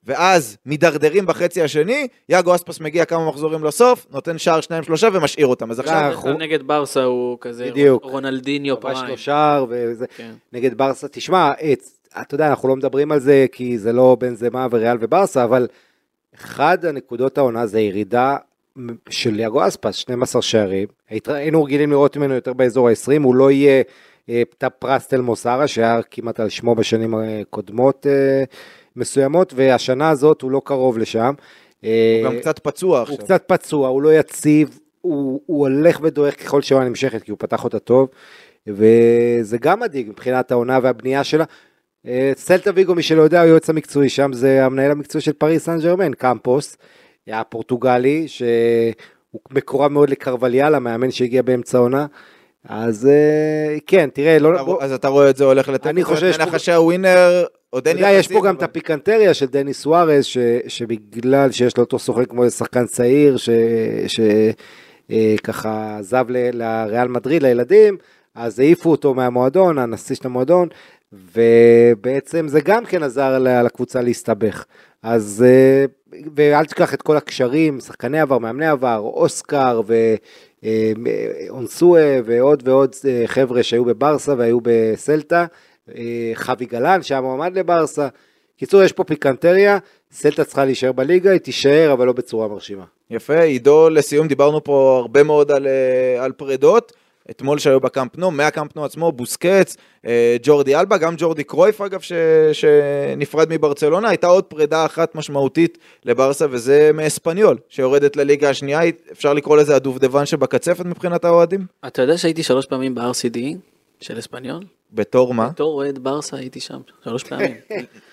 ואז מידרדרים בחצי השני, יאגו אספס מגיע כמה מחזורים לסוף, נותן שער שניים שלושה ומשאיר אותם. אז עכשיו... אנחנו- נגד ברסה הוא כזה בדיוק. רונלדיניו פריים. לו שער וזה, כן. נגד ברסה, תשמע, את- אתה יודע, אנחנו לא מדברים על זה כי זה לא בנזמה וריאל וברסה, אבל אחד הנקודות העונה זה ירידה של ליאגו אספס, 12 שערים, היינו רגילים לראות ממנו יותר באזור ה-20, הוא לא יהיה אה, את הפרס תל מוסרה, שהיה כמעט על שמו בשנים הקודמות אה, מסוימות, והשנה הזאת הוא לא קרוב לשם. הוא אה, גם קצת פצוע עכשיו. הוא קצת פצוע, הוא לא יציב, הוא, הוא הולך ודועך ככל שהעונה נמשכת, כי הוא פתח אותה טוב, וזה גם מדאיג מבחינת העונה והבנייה שלה. אה, סלטה ויגו, מי שלא יודע, היועץ המקצועי שם, זה המנהל המקצועי של פריס סן ג'רמן, קמפוס, הפורטוגלי, שהוא מקורב מאוד לקרווליאל, המאמן שהגיע באמצע העונה. אז אה, כן, תראה, לא... בוא- אז אתה רואה את זה הולך לתת... אני חושב פה- לך שהווינר עוד אתה יודע, יש פה גם את הפיקנטריה של דני סוארז, ש, שבגלל שיש לו אותו סוכן כמו איזה שחקן צעיר, שככה עזב ל- לריאל מדריד, לילדים, אז העיפו אותו מהמועדון, הנשיא של המועדון, ובעצם זה גם כן עזר לקבוצה להסתבך. אז, אה, ואל תשכח את כל הקשרים, שחקני עבר, מאמני עבר, אוסקר ואונסואה ועוד ועוד אה, חבר'ה שהיו בברסה והיו בסלטה. אה, חווי גלן שהיה מועמד לברסה. קיצור, יש פה פיקנטריה, סלטה צריכה להישאר בליגה, היא תישאר, אבל לא בצורה מרשימה. יפה, עידו, לסיום דיברנו פה הרבה מאוד על, אה, על פרדות. אתמול שהיו בקאמפ נו, מהקאמפ נו עצמו, בוסקץ, אה, ג'ורדי אלבה, גם ג'ורדי קרויף אגב, ש, שנפרד מברצלונה, הייתה עוד פרידה אחת משמעותית לברסה, וזה מאספניול, שיורדת לליגה השנייה, אפשר לקרוא לזה הדובדבן שבקצפת מבחינת האוהדים? אתה יודע שהייתי שלוש פעמים ב-RCD של אספניול? בתור מה? בתור אוהד ברסה הייתי שם שלוש פעמים.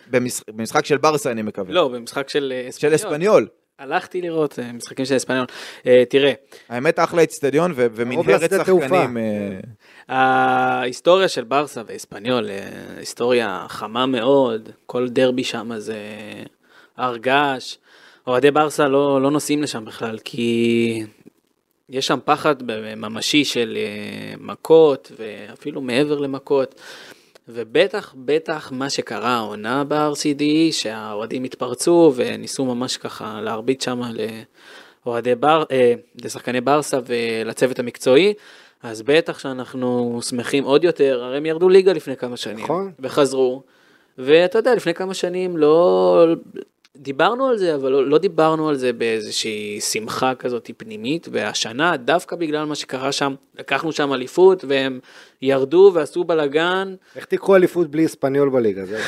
במשחק, של ברסה אני מקווה. לא, במשחק של אה, של אספניול. הלכתי לראות אה, משחקים של אספניול. אה, תראה, האמת אחלה אצטדיון ו- ומנהרת. שחקנים. אה, ההיסטוריה של ברסה ואספניול, היסטוריה חמה מאוד, כל דרבי שם זה הר געש. אוהדי ברסה לא, לא נוסעים לשם בכלל, כי יש שם פחד ממשי של מכות, ואפילו מעבר למכות. ובטח, בטח מה שקרה העונה ב-RCD, שהאוהדים התפרצו וניסו ממש ככה להרביץ שם לאוהדי בר, אה, לשחקני ברסה ולצוות המקצועי, אז בטח שאנחנו שמחים עוד יותר, הרי הם ירדו ליגה לפני כמה שנים, נכון. וחזרו, ואתה יודע, לפני כמה שנים לא... דיברנו על זה, אבל לא, לא דיברנו על זה באיזושהי שמחה כזאת פנימית, והשנה, דווקא בגלל מה שקרה שם, לקחנו שם אליפות, והם ירדו ועשו בלאגן, איך תיקחו אליפות בלי אספניול בליגה? זה...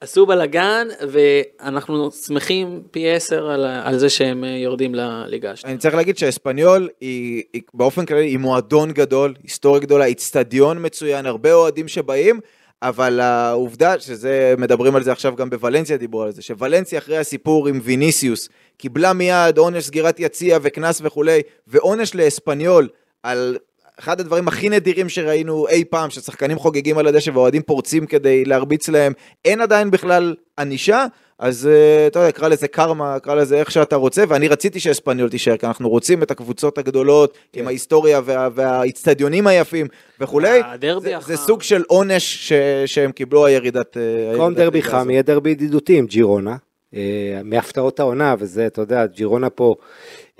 עשו בלאגן, ואנחנו שמחים פי עשר על, על זה שהם יורדים לליגה השנייה. אני צריך להגיד שאספניול היא, היא באופן כללי היא מועדון גדול, היסטוריה גדולה, איצטדיון מצוין, הרבה אוהדים שבאים, אבל העובדה שזה, מדברים על זה עכשיו גם בוולנסיה דיברו על זה, שוולנסיה אחרי הסיפור עם ויניסיוס, קיבלה מיד עונש סגירת יציע וקנס וכולי, ועונש לאספניול על אחד הדברים הכי נדירים שראינו אי פעם, ששחקנים חוגגים על הדשא ואוהדים פורצים כדי להרביץ להם, אין עדיין בכלל ענישה, אז אה, אתה יודע, קרא לזה קרמה, קרא לזה איך שאתה רוצה, ואני רציתי שאספניול תישאר, כי אנחנו רוצים את הקבוצות הגדולות, כן. עם ההיסטוריה וה, והאיצטדיונים היפים וכולי. הדרבי זה. זה סוג של עונש ש, שהם קיבלו הירידת... אה, במקום הירידת דרבי חם. יהיה דרבי ידידותי עם ג'ירונה. אה, מהפתעות העונה, וזה, אתה יודע, ג'ירונה פה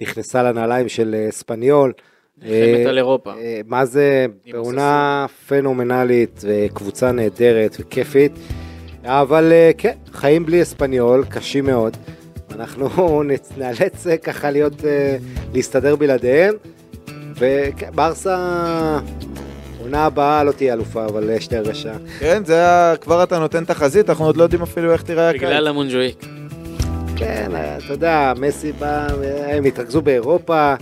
נכנסה לנעליים של אספניול. נלחמת אה, על אירופה. מה זה, בעונה פנומנלית, וקבוצה נהדרת וכיפית. אבל אה, כן, חיים בלי אספניול, קשים מאוד. אנחנו נאלץ אה, ככה להיות, אה, להסתדר בלעדיהם. וכן, ברסה, עונה הבאה לא תהיה אלופה, אבל יש לי הרגשה. כן, זה ה- כבר אתה נותן תחזית, אנחנו עוד לא יודעים אפילו איך תראה הקיץ. בגלל המונג'ויק. כן, אתה יודע, מסי בא, הם התרכזו באירופה.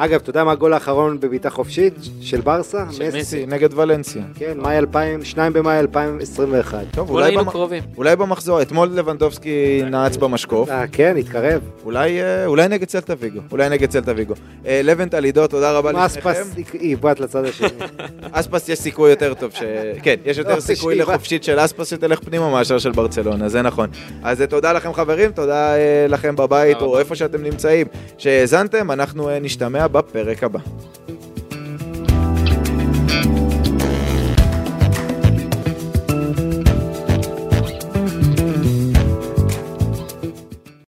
אגב, אתה יודע מה הגול האחרון בבעיטה חופשית של ברסה? של מסי. נגד ולנסיה. כן, מאי 2000, 2 במאי 2021. טוב, אולי, היינו במ... קרובים. אולי במחזור, אתמול לבנדובסקי נעץ במשקוף, אה, כן, התקרב. אולי, אה, אולי נגד סלטה ויגו, אולי נגד סלטה ויגו. אה, לבנטל עידו, תודה רבה לשניכם. אספס עיוות לצד השני. אספס יש סיכוי יותר טוב, ש... כן, יש יותר לא, סיכוי שיבה. לחופשית של אספס שתלך פנימה מאשר של ברצלונה, זה נכון. אז אה, תודה לכם חברים, תודה אה, לכם בבית או. איפה שאתם נמצאים, שהאזנתם, אנחנו אה, נשתמע בפרק הבא.